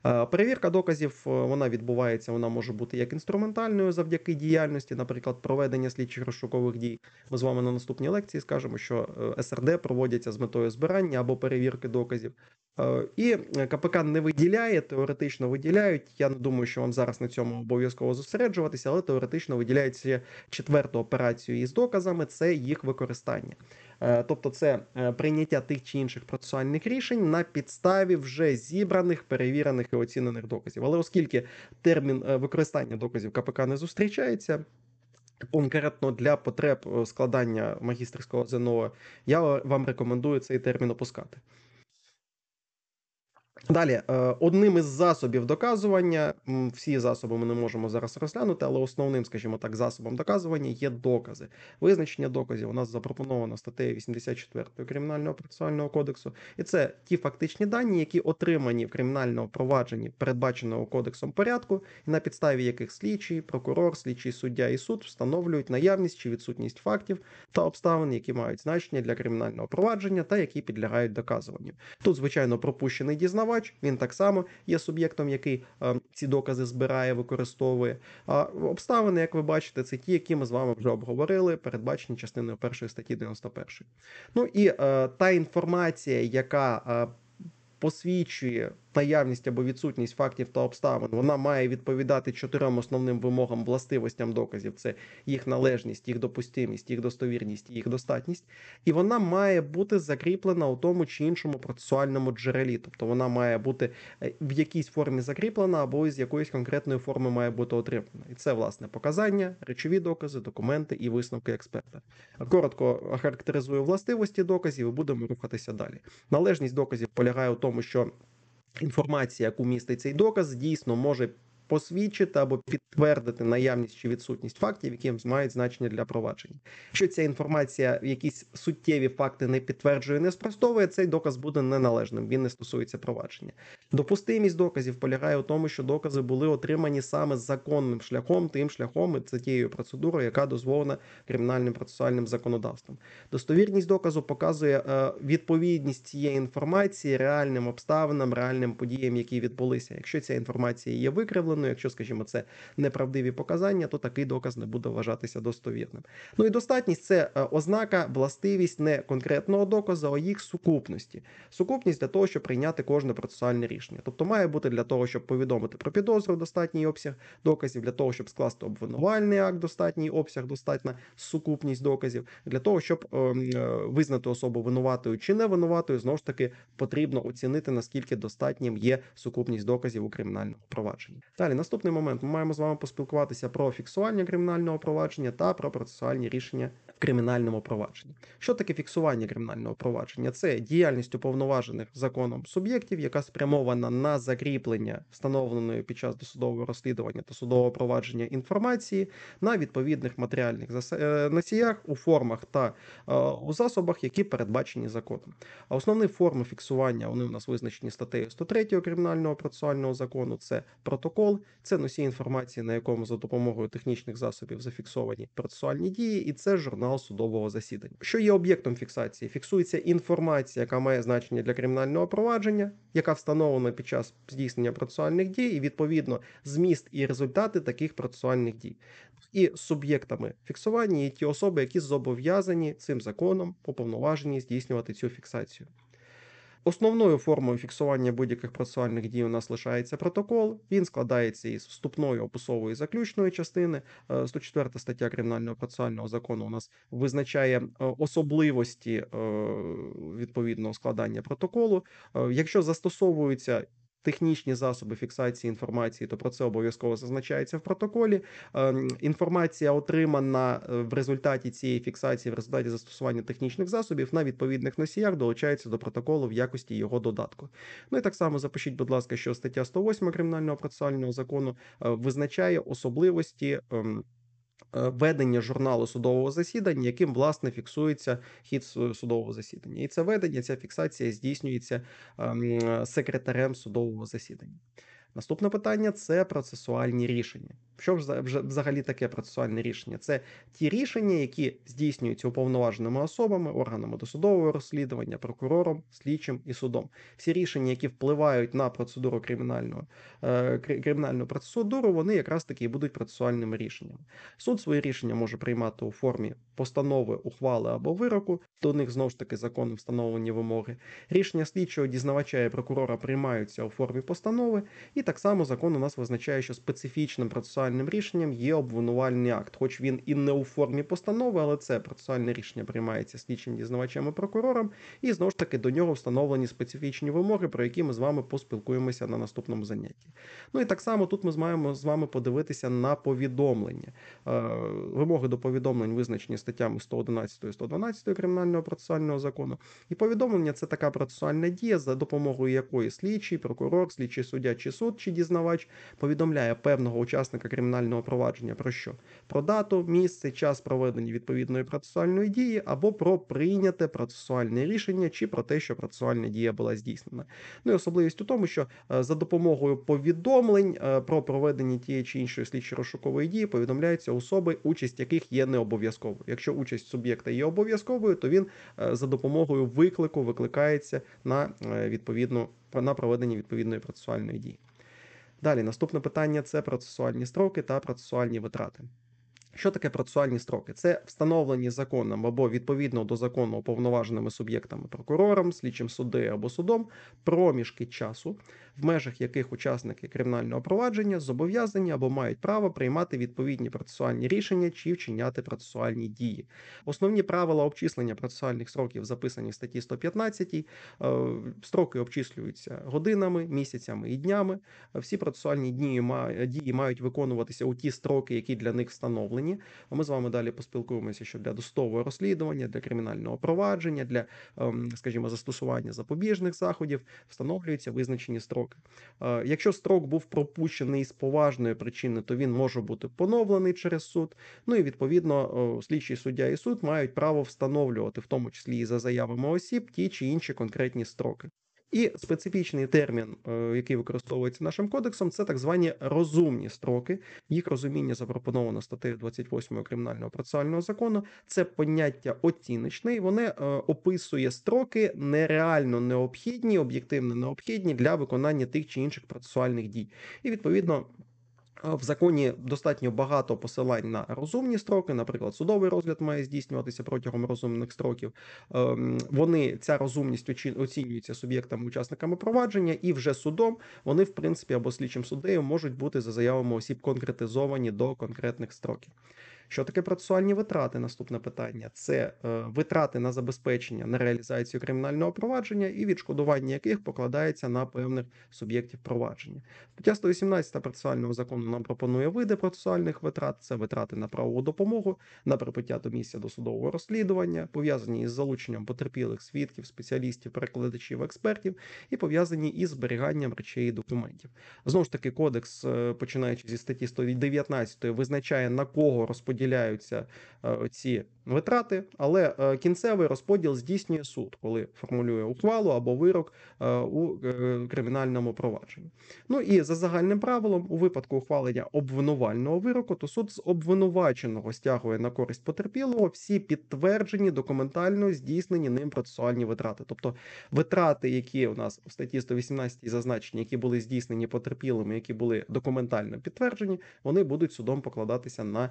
Е, Перевірка доказів е, вона відбувається, вона може бути як інструментальною завдяки діяльності, наприклад, проведення слідчих розшукових дій. Ми з вами на наступній лекції скажемо, що е, СРД проводяться з метою збирання або перевірки доказів. Е, І КПК не виділяє теоретично виділяють. Я не думаю, що вам зараз на цьому обов'язково зосереджуватися, але теоретично виділяється четверту операцію із доказами це їх використання. Е, тобто, це е, прийняття тих чи інших процесуальних рішень на підставі вже зібраних, перевірених і оцінених доказів. Але оскільки термін е, використання доказів КПК не зустрічається. Конкретно для потреб складання магістерського ЗНО я вам рекомендую цей термін опускати. Далі, е, одним із засобів доказування, всі засоби ми не можемо зараз розглянути, але основним, скажімо так, засобом доказування є докази. Визначення доказів у нас запропоновано статтею 84 Кримінального процесуального кодексу, і це ті фактичні дані, які отримані в кримінальному провадженні, передбаченого кодексом порядку, і на підставі яких слідчий, прокурор, слідчий суддя і суд встановлюють наявність чи відсутність фактів та обставин, які мають значення для кримінального провадження та які підлягають доказуванню. Тут, звичайно, пропущений дізнавач, дізнавач, він так само є суб'єктом, який е, ці докази збирає, використовує. А обставини, як ви бачите, це ті, які ми з вами вже обговорили, передбачені частиною першої статті 91. Ну і е, та інформація, яка е, посвідчує наявність або відсутність фактів та обставин, вона має відповідати чотирьом основним вимогам властивостям доказів: це їх належність, їх допустимість, їх достовірність, їх достатність, і вона має бути закріплена у тому чи іншому процесуальному джерелі, тобто вона має бути е, в якійсь формі закріплена або з якоїсь конкретної форми має бути отримана. І це власне показання, речові докази, документи і висновки експерта. Коротко характеризую властивості доказів і будемо рухатися далі. Належність доказів полягає у тому, що інформація, яку містить цей доказ, дійсно може посвідчити або підтвердити наявність чи відсутність фактів, які мають значення для провадження. Якщо ця інформація якісь суттєві факти не підтверджує, не спростовує, цей доказ буде неналежним. Він не стосується провадження. Допустимість доказів полягає у тому, що докази були отримані саме законним шляхом, тим шляхом і це тією процедурою, яка дозволена кримінальним процесуальним законодавством. Достовірність доказу показує е, відповідність цієї інформації реальним обставинам, реальним подіям, які відбулися. Якщо ця інформація є викривленою, Ну, якщо, скажімо, це неправдиві показання, то такий доказ не буде вважатися достовірним. Ну і достатність це е, ознака, властивість не конкретного доказу, а їх сукупності. Сукупність для того, щоб прийняти кожне процесуальне рішення. Тобто має бути для того, щоб повідомити про підозру достатній обсяг доказів, для того, щоб скласти обвинувальний акт, достатній обсяг, достатня сукупність доказів, для того, щоб ем, е, визнати особу винуватою чи не винуватою, знову ж таки потрібно оцінити наскільки достатнім є сукупність доказів у кримінальному провадженні. Далі, наступний момент, ми маємо з вами поспілкуватися про фіксування кримінального провадження та про процесуальні рішення кримінальному провадженні. Що таке фіксування кримінального провадження? Це діяльність уповноважених законом суб'єктів, яка спрямована на закріплення встановленої під час досудового розслідування та судового провадження інформації на відповідних матеріальних е, носіях у формах та е, у засобах, які передбачені законом. А основні форми фіксування вони у нас визначені статтею 103 кримінального процесуального закону. Це протокол протокол це носій інформації, на якому за допомогою технічних засобів зафіксовані процесуальні дії, і це журнал судового засідання. Що є об'єктом фіксації? Фіксується інформація, яка має значення для кримінального провадження, яка встановлена під час здійснення процесуальних дій, і відповідно зміст і результати таких процесуальних дій. І суб'єктами фіксування є ті особи, які зобов'язані цим законом уповноважені здійснювати цю фіксацію. Основною формою фіксування будь-яких процесуальних дій у нас лишається протокол. Він складається із вступної, описової заключної частини. 104 е, стаття кримінального процесуального закону у нас визначає е, особливості е, відповідного складання протоколу. Якщо застосовуються технічні засоби фіксації інформації, то про це обов'язково зазначається в протоколі. Ем, інформація отримана е, в результаті цієї фіксації, в результаті застосування технічних засобів на відповідних носіях долучається до протоколу в якості його додатку. Ну і так само запишіть, будь ласка, що стаття 108 кримінального процесуального закону е, визначає особливості. Е, ведення журналу судового засідання, яким власне фіксується хід судового засідання. І це ведення, ця фіксація здійснюється ем, секретарем судового засідання. Наступне питання це процесуальні рішення. Що ж взагалі таке процесуальне рішення? Це ті рішення, які здійснюються уповноваженими особами, органами досудового розслідування, прокурором, слідчим і судом. Всі рішення, які впливають на процедуру кримінального е, кримінальну процедуру, вони якраз таки і будуть процесуальними рішеннями. Суд свої рішення може приймати у формі постанови, ухвали або вироку. До них знову ж таки законом встановлені вимоги. Рішення слідчого дізнавача і прокурора приймаються у формі постанови, і так само закон у нас визначає, що специфічним процесуальним рішенням є обвинувальний акт, хоч він і не у формі постанови, але це процесуальне рішення приймається слідчим дізнавачем і прокурором, і знову ж таки до нього встановлені специфічні вимоги, про які ми з вами поспілкуємося на наступному занятті. Ну і так само тут ми маємо з вами подивитися на повідомлення. Е, Вимоги до повідомлень визначені статтями 111 і 112 Кримінального процесуального закону. І повідомлення це така процесуальна дія, за допомогою якої слідчий, прокурор, слідчий суддя чи суд чи дізнавач повідомляє певного учасника кримінального провадження про що? Про дату, місце, час проведення відповідної процесуальної дії або про прийняте процесуальне рішення, чи про те, що процесуальна дія була здійснена. Ну і особливість у тому, що е, за допомогою повідомлень е, про проведення тієї чи іншої слідчо-розшукової дії повідомляються особи, участь яких є не обов'язковою. Якщо участь суб'єкта є обов'язковою, то він е, за допомогою виклику викликається на відповідну на проведення відповідної процесуальної дії. Далі, наступне питання це процесуальні строки та процесуальні витрати. Що таке процесуальні строки? Це встановлені законом або відповідно до закону уповноваженими суб'єктами прокурором, слідчим суди або судом проміжки часу, в межах яких учасники кримінального провадження зобов'язані або мають право приймати відповідні процесуальні рішення чи вчиняти процесуальні дії. Основні правила обчислення процесуальних строків записані в статті 115. Е, Строки обчислюються годинами, місяцями і днями. Всі процесуальні дії мають виконуватися у ті строки, які для них встановлені. Ми з вами далі поспілкуємося, що для досудового розслідування, для кримінального провадження, для, ем, скажімо, застосування запобіжних заходів встановлюються визначені строки. Е, Якщо строк був пропущений з поважної причини, то він може бути поновлений через суд. Ну і відповідно слідчий суддя і суд мають право встановлювати, в тому числі і за заявами осіб, ті чи інші конкретні строки. І специфічний термін, е, який використовується нашим кодексом, це так звані розумні строки. Їх розуміння запропоновано статтею 28 кримінального процесуального закону. Це поняття оціночне, і воно е, описує строки нереально необхідні, об'єктивно необхідні для виконання тих чи інших процесуальних дій. І відповідно. В законі достатньо багато посилань на розумні строки. Наприклад, судовий розгляд має здійснюватися протягом розумних строків. Ем, Вони ця розумність оцінюється суб'єктами учасниками провадження, і вже судом вони, в принципі, або слідчим суддею можуть бути за заявами осіб конкретизовані до конкретних строків. Що таке процесуальні витрати? Наступне питання це е, витрати на забезпечення на реалізацію кримінального провадження і відшкодування яких покладається на певних суб'єктів провадження. Стаття 118 процесуального закону нам пропонує види процесуальних витрат: це витрати на правову допомогу, на прибуття до місця досудового розслідування, пов'язані із залученням потерпілих свідків, спеціалістів, перекладачів, експертів, і пов'язані із зберіганням речей і документів. Знову ж таки, кодекс, е, починаючи зі статті 119, визначає на кого розподіляються е, ці витрати, але е, кінцевий розподіл здійснює суд, коли формулює ухвалу або вирок е, у кримінальному провадженні. Ну і за загальним правилом, у випадку ухвалення обвинувального вироку, то суд з обвинуваченого стягує на користь потерпілого всі підтверджені документально здійснені ним процесуальні витрати. Тобто витрати, які у нас в статті 118 зазначені, які були здійснені потерпілими, які були документально підтверджені, вони будуть судом покладатися на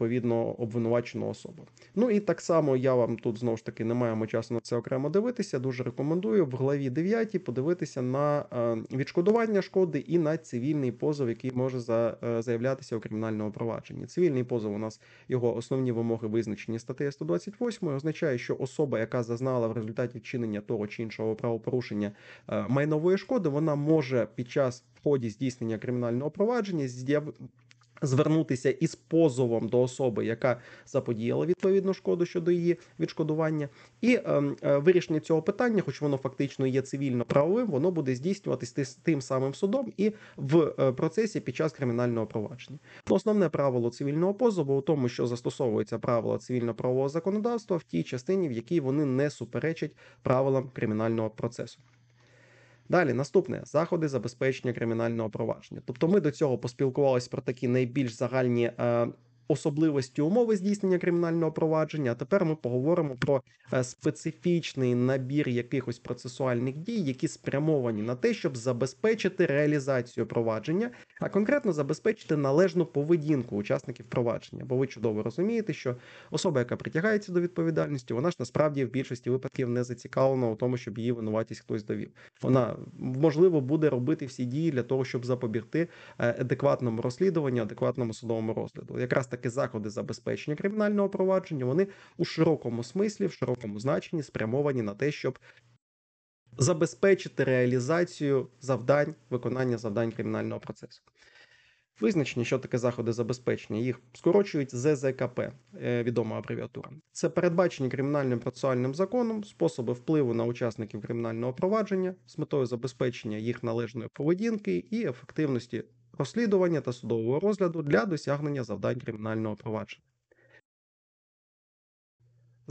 відповідно обвинувачену особу. Ну і так само я вам тут знову ж таки не маємо часу на це окремо дивитися. Дуже рекомендую в главі 9 подивитися на е, відшкодування шкоди і на цивільний позов, який може е, заявлятися у кримінальному провадженні. Цивільний позов у нас його основні вимоги визначені статтею 128, означає, що особа, яка зазнала в результаті вчинення того чи іншого правопорушення е, майнової шкоди, вона може під час в ході здійснення кримінального провадження звернутися із позовом до особи, яка заподіяла відповідну шкоду щодо її відшкодування, і ем, е, вирішення цього питання, хоч воно фактично є цивільно-правовим, воно буде здійснюватись тис- тим самим судом і в е, процесі під час кримінального провадження. Основне правило цивільного позову у тому, що застосовується правила цивільно-правового законодавства в тій частині, в якій вони не суперечать правилам кримінального процесу. Далі наступне заходи забезпечення кримінального провадження. Тобто, ми до цього поспілкувалися про такі найбільш загальні е, особливості умови здійснення кримінального провадження. А тепер ми поговоримо про е, специфічний набір якихось процесуальних дій, які спрямовані на те, щоб забезпечити реалізацію провадження, а конкретно забезпечити належну поведінку учасників провадження. Бо ви чудово розумієте, що особа, яка притягається до відповідальності, вона ж насправді в більшості випадків не зацікавлена у тому, щоб її винуватість хтось довів. Вона можливо буде робити всі дії для того, щоб запобігти е, адекватному розслідуванню, адекватному судовому розгляду. Якраз таки заходи забезпечення кримінального провадження вони у широкому смислі, в широкому значенні спрямовані на те, щоб забезпечити реалізацію завдань, виконання завдань кримінального процесу. Визначення, що таке заходи забезпечення, їх скорочують ЗЗКП, е, відома абревіатура. Це передбачені кримінальним процесуальним законом способи впливу на учасників кримінального провадження з метою забезпечення їх належної поведінки і ефективності розслідування та судового розгляду для досягнення завдань кримінального провадження.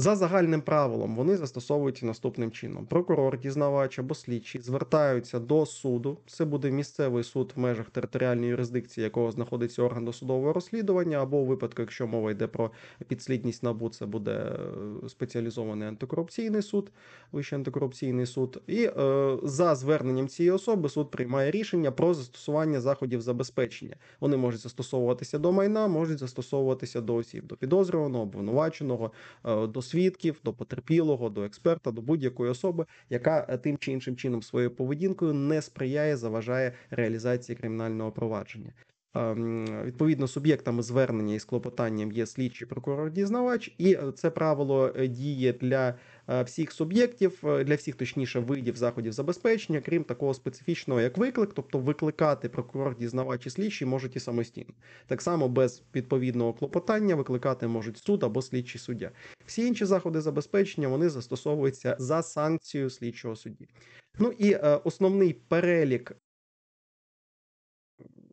За загальним правилом вони застосовуються наступним чином: прокурор, дізнавач або слідчий звертаються до суду. Це буде місцевий суд в межах територіальної юрисдикції, якого знаходиться орган досудового розслідування, або у випадку, якщо мова йде про підслідність набу, це буде е, спеціалізований антикорупційний суд, вищий антикорупційний суд. І е, за зверненням цієї особи суд приймає рішення про застосування заходів забезпечення. Вони можуть застосовуватися до майна, можуть застосовуватися до осіб, до підозрюваного, обвинуваченого, е, до свідків, до потерпілого, до експерта, до будь-якої особи, яка е, тим чи іншим чином своєю поведінкою не сприяє, заважає реалізації кримінального провадження. Ем, відповідно, суб'єктами звернення із клопотанням є слідчий прокурор дізнавач, і е, це правило е, діє для е, всіх суб'єктів, для всіх точніше видів заходів забезпечення, крім такого специфічного, як виклик, тобто викликати прокурор дізнавач і слідчий можуть і самостійно. Так само без відповідного клопотання викликати можуть суд або слідчий суддя. Всі інші заходи забезпечення вони застосовуються за санкцією слідчого судді. Ну і основний перелік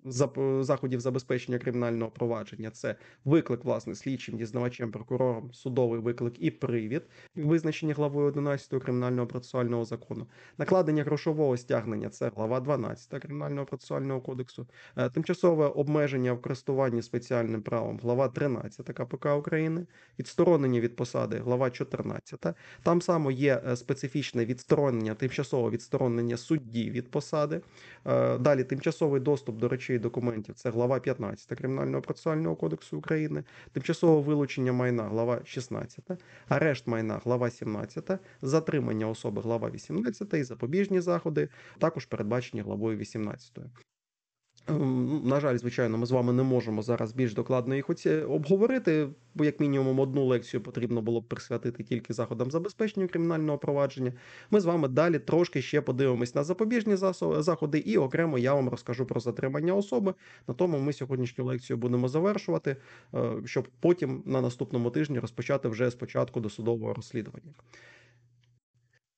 заходів забезпечення кримінального провадження це виклик, власне, слідчим, дізнавачем, прокурором, судовий виклик і привід, визначені главою 11 кримінального процесуального закону, накладення грошового стягнення це глава 12 кримінального процесуального кодексу, е, тимчасове обмеження в користуванні спеціальним правом, глава 13 КПК України, відсторонення від посади, глава 14. Там само є е, специфічне відсторонення, тимчасове відсторонення судді від посади. Е, далі тимчасовий доступ до речей документів це глава 15 Кримінального процесуального кодексу України, тимчасове вилучення майна, глава 16, арешт майна, глава 17, затримання особи, глава 18 і запобіжні заходи також передбачені главою 18. Ем, на жаль, звичайно, ми з вами не можемо зараз більш докладно їх оці обговорити, бо як мінімум одну лекцію потрібно було б присвятити тільки заходам забезпечення кримінального провадження. Ми з вами далі трошки ще подивимось на запобіжні заходи, і окремо я вам розкажу про затримання особи. На тому ми сьогоднішню лекцію будемо завершувати, е, щоб потім на наступному тижні розпочати вже спочатку досудового розслідування.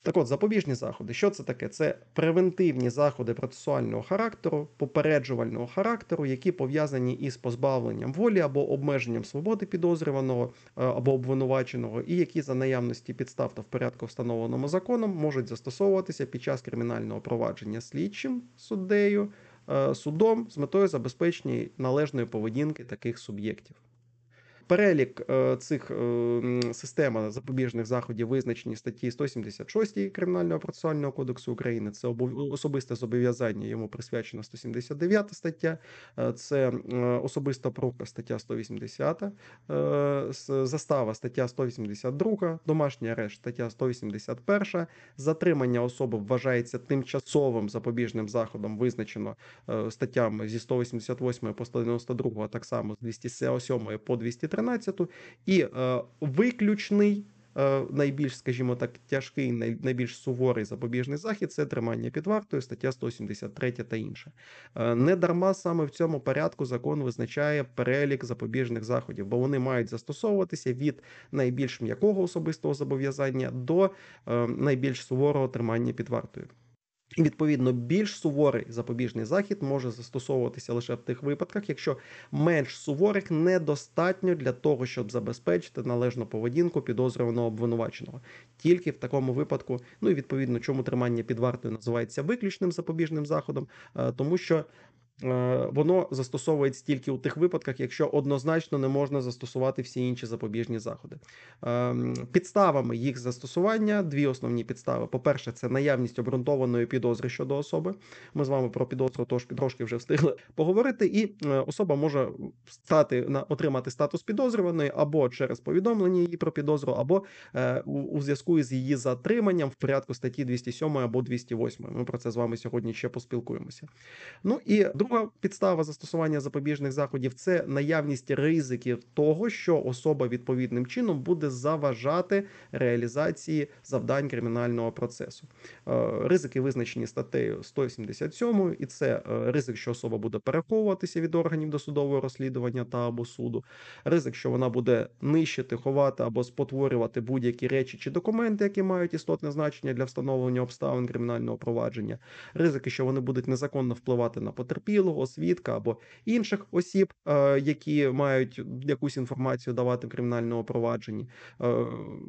Так от, запобіжні заходи, що це таке? Це превентивні заходи процесуального характеру, попереджувального характеру, які пов'язані із позбавленням волі або обмеженням свободи підозрюваного е, або обвинуваченого, і які за наявності підстав та в порядку, встановленому законом, можуть застосовуватися під час кримінального провадження слідчим суддею, е, судом з метою забезпечення належної поведінки таких суб'єктів. Перелік е, цих е, систем запобіжних заходів визначені статті 176 Кримінального процесуального кодексу України. Це особисте зобов'язання йому присвячена 179 стаття, е, це особиста порука стаття 180, застава стаття 182, домашній арешт стаття 181, затримання особи вважається тимчасовим запобіжним заходом, визначено статтями зі 188 по 192, а так само з 207 по 203. 13 і е, виключний. Е, найбільш, скажімо так, тяжкий, найбільш суворий запобіжний захід це тримання під вартою, стаття 173 та інше. Е, не дарма саме в цьому порядку закон визначає перелік запобіжних заходів, бо вони мають застосовуватися від найбільш м'якого особистого зобов'язання до найбільш суворого тримання під вартою. Відповідно більш суворий запобіжний захід може застосовуватися лише в тих випадках, якщо менш суворих недостатньо для того, щоб забезпечити належну поведінку підозрюваного обвинуваченого. Тільки в такому випадку, ну і відповідно, чому тримання під вартою називається виключним запобіжним заходом, Е, тому що. Е, Воно застосовується тільки у тих випадках, якщо однозначно не можна застосувати всі інші запобіжні заходи. Ем, Підставами їх застосування дві основні підстави. По-перше, це наявність обґрунтованої підозри щодо особи. Ми з вами про підозру трошки вже встигли поговорити, і е, особа може стати на отримати статус підозрюваної або через повідомлення її про підозру, або е, у, зв'язку із її затриманням в порядку статті 207 або 208. Ми про це з вами сьогодні ще поспілкуємося. Ну і друга підстава застосування запобіжних заходів це наявність ризиків того, що особа відповідним чином буде заважати реалізації завдань кримінального процесу. Е, Ризики визначені статтею 177, і це е, ризик, що особа буде переховуватися від органів досудового розслідування та або суду, ризик, що вона буде нищити, ховати або спотворювати будь-які речі чи документи, які мають істотне значення для встановлення обставин кримінального провадження, ризики, що вони будуть незаконно впливати на потерпілого, свідка або інших осіб, е, які мають якусь інформацію давати в кримінальному провадженні. Е,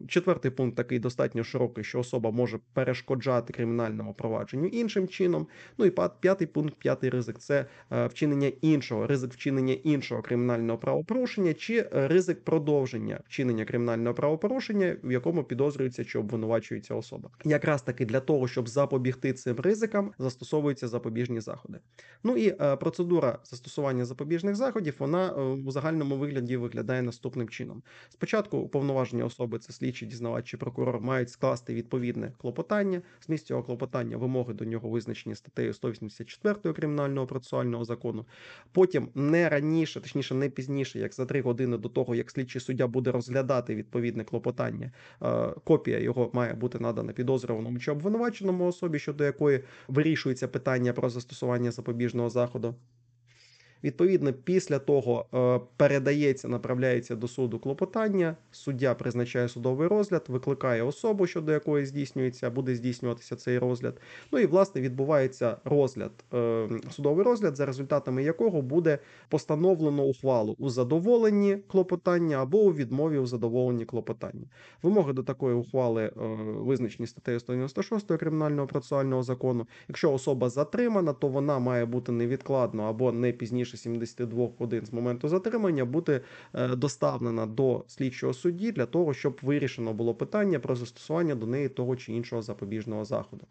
Четвертий пункт такий достатньо широкий, що особа може перешкоджати кримінальному провадженню іншим чином. Ну і п'ятий пункт, п'ятий ризик це е, вчинення іншого, ризик вчинення іншого кримінального правопорушення чи ризик продовження вчинення кримінального правопорушення, в якому підозрюється чи обвинувачується особа. Якраз таки для того, щоб запобігти цим ризикам, застосовуються запобіжні заходи. Ну і процедура застосування запобіжних заходів вона е, у загальному вигляді виглядає наступним чином. Спочатку уповноважені особи, це слідчий, дізнавач чи прокурор, мають скласти відповідне клопотання. Зміст цього клопотання, вимоги до нього визначені статтею 184 кримінального процесуального закону. Потім не раніше, точніше, не пізніше, як за три години до того, як слідчий суддя буде розглядати відповідне клопотання. е, Копія його має бути надана підозрюваному чи обвинуваченому особі, щодо якої вирішується питання про застосування запобіжного заходу. 好多。Відповідно, після того е, передається, направляється до суду клопотання. Суддя призначає судовий розгляд, викликає особу, щодо якої здійснюється, буде здійснюватися цей розгляд. Ну і власне відбувається розгляд, е, судовий розгляд, за результатами якого буде постановлено ухвалу у задоволенні клопотання або у відмові у задоволенні клопотання. Вимоги до такої ухвали е, визначені статтею 196 кримінального процесуального закону. Якщо особа затримана, то вона має бути невідкладно або не пізніше 72 годин з моменту затримання бути е, доставлена до слідчого судді для того, щоб вирішено було питання про застосування до неї того чи іншого запобіжного заходу.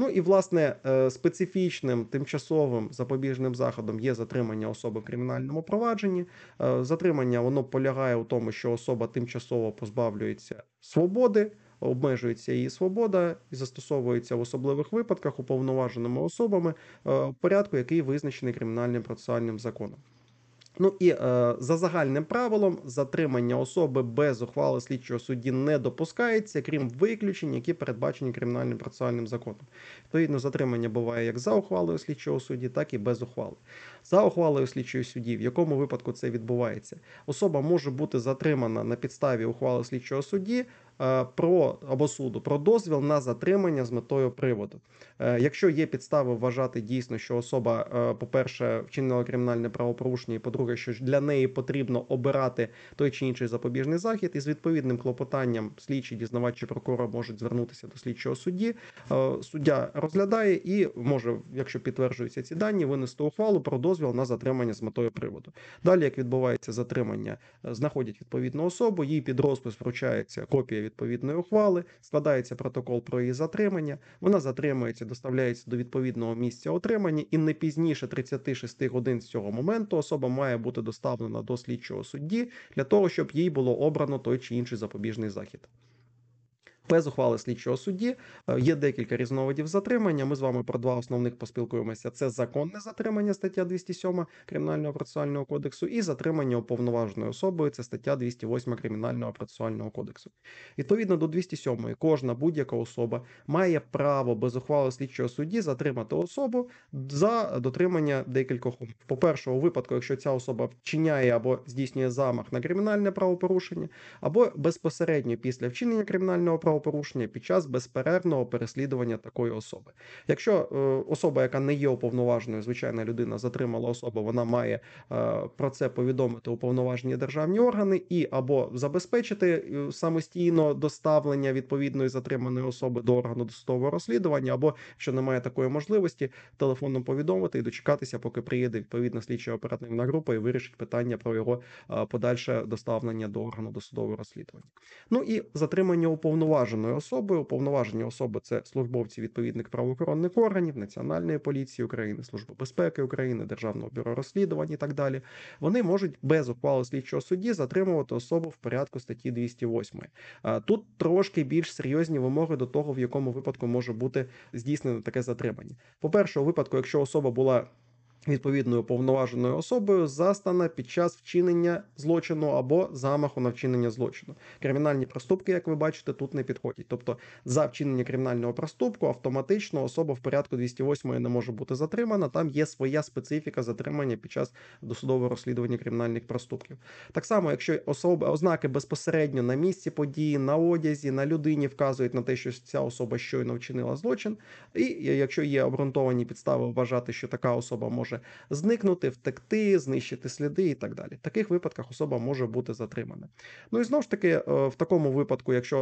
Ну і власне е, специфічним тимчасовим запобіжним заходом є затримання особи в кримінальному провадженні. Е, Затримання воно полягає у тому, що особа тимчасово позбавлюється свободи, обмежується її свобода і застосовується в особливих випадках уповноваженими особами е, в порядку, який визначений кримінальним процесуальним законом. Ну і е, за загальним правилом затримання особи без ухвали слідчого судді не допускається, крім виключень, які передбачені кримінальним процесуальним законом. Відповідно, затримання буває як за ухвалою слідчого судді, так і без ухвали. За ухвалою слідчого судді, в якому випадку це відбувається, особа може бути затримана на підставі ухвали слідчого судді е, про або суду про дозвіл на затримання з метою приводу. Е, Якщо є підстави вважати дійсно, що особа, е, по-перше, вчинила кримінальне правопорушення, і по-друге, що для неї потрібно обирати той чи інший запобіжний захід, і з відповідним клопотанням слідчий, дізнавач чи прокурор можуть звернутися до слідчого судді. Суддя розглядає і може, якщо підтверджуються ці дані, винести ухвалу про дозвіл на затримання з метою приводу. Далі, як відбувається затримання, е, знаходять відповідну особу, їй під розпис вручається копія відповідної ухвали, складається протокол про її затримання. Вона затримується, доставляється до відповідного місця отримання, і не пізніше 36 годин з цього моменту особа має бути доставлена до слідчого судді для того, щоб їй було обрано той чи інший запобіжний захід. Без ухвали слідчого судді е, є декілька різновидів затримання. Ми з вами про два основних поспілкуємося: це законне затримання, стаття 207 Кримінального процесуального кодексу, і затримання уповноваженою особою, це стаття 208 Кримінального процесуального кодексу. Відповідно до 207 кожна будь-яка особа має право без ухвали слідчого судді затримати особу за дотримання декількох умов. По-перше, у випадку, якщо ця особа вчиняє або здійснює замах на кримінальне правопорушення, або безпосередньо після вчинення кримінального правопорушення правопорушення під час безперервного переслідування такої особи. Якщо е, особа, яка не є уповноваженою, звичайна людина затримала особу, вона має е, про це повідомити уповноважені державні органи і або забезпечити е, самостійно доставлення відповідної затриманої особи до органу досудового розслідування, або якщо немає такої можливості, телефоном повідомити і дочекатися, поки приїде відповідна слідча оперативна група і вирішить питання про його подальше доставлення до органу досудового розслідування. Ну і затримання уповноваженою особою. Уповноважені особи це службовці відповідних правоохоронних органів, Національної поліції України, Служби безпеки України, Державного бюро розслідувань і так далі. Вони можуть без ухвали слідчого судді затримувати особу в порядку статті 208. Тут трошки більш серйозні вимоги до того, в якому випадку може бути здійснено таке затримання. По-перше, у випадку, якщо особа була відповідною повноваженою особою застана під час вчинення злочину або замаху на вчинення злочину. Кримінальні проступки, як ви бачите, тут не підходять. Тобто, за вчинення кримінального проступку автоматично особа в порядку 208 не може бути затримана. Там є своя специфіка затримання під час досудового розслідування кримінальних проступків. Так само, якщо особи ознаки безпосередньо на місці події, на одязі, на людині вказують на те, що ця особа щойно вчинила злочин, і якщо є обґрунтовані підстави вважати, що така особа може зникнути, втекти, знищити сліди і так далі. В таких випадках особа може бути затримана. Ну і знову ж таки, е, в такому випадку, якщо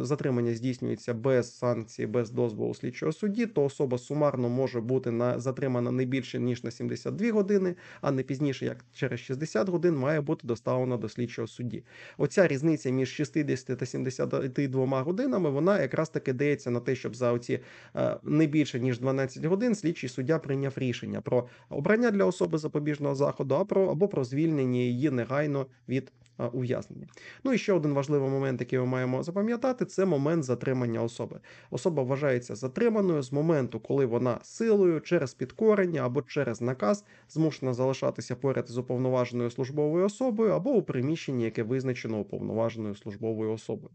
е, затримання здійснюється без санкції, без дозволу слідчого судді, то особа сумарно може бути на затримана не більше ніж на 72 години, а не пізніше, як через 60 годин, має бути доставлена до слідчого судді. Оця різниця між 60 та 72 годинами, вона якраз таки дається на те, щоб за оці е, не більше ніж 12 годин слідчий суддя прийняв рішення про обрання для особи запобіжного заходу, або про звільнення її негайно від ув'язнення. Ну і ще один важливий момент, який ми маємо запам'ятати, це момент затримання особи. Особа вважається затриманою з моменту, коли вона силою через підкорення або через наказ змушена залишатися поряд з уповноваженою службовою особою або у приміщенні, яке визначено уповноваженою службовою особою.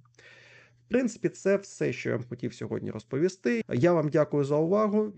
В принципі, це все, що я вам хотів сьогодні розповісти. Я вам дякую за увагу.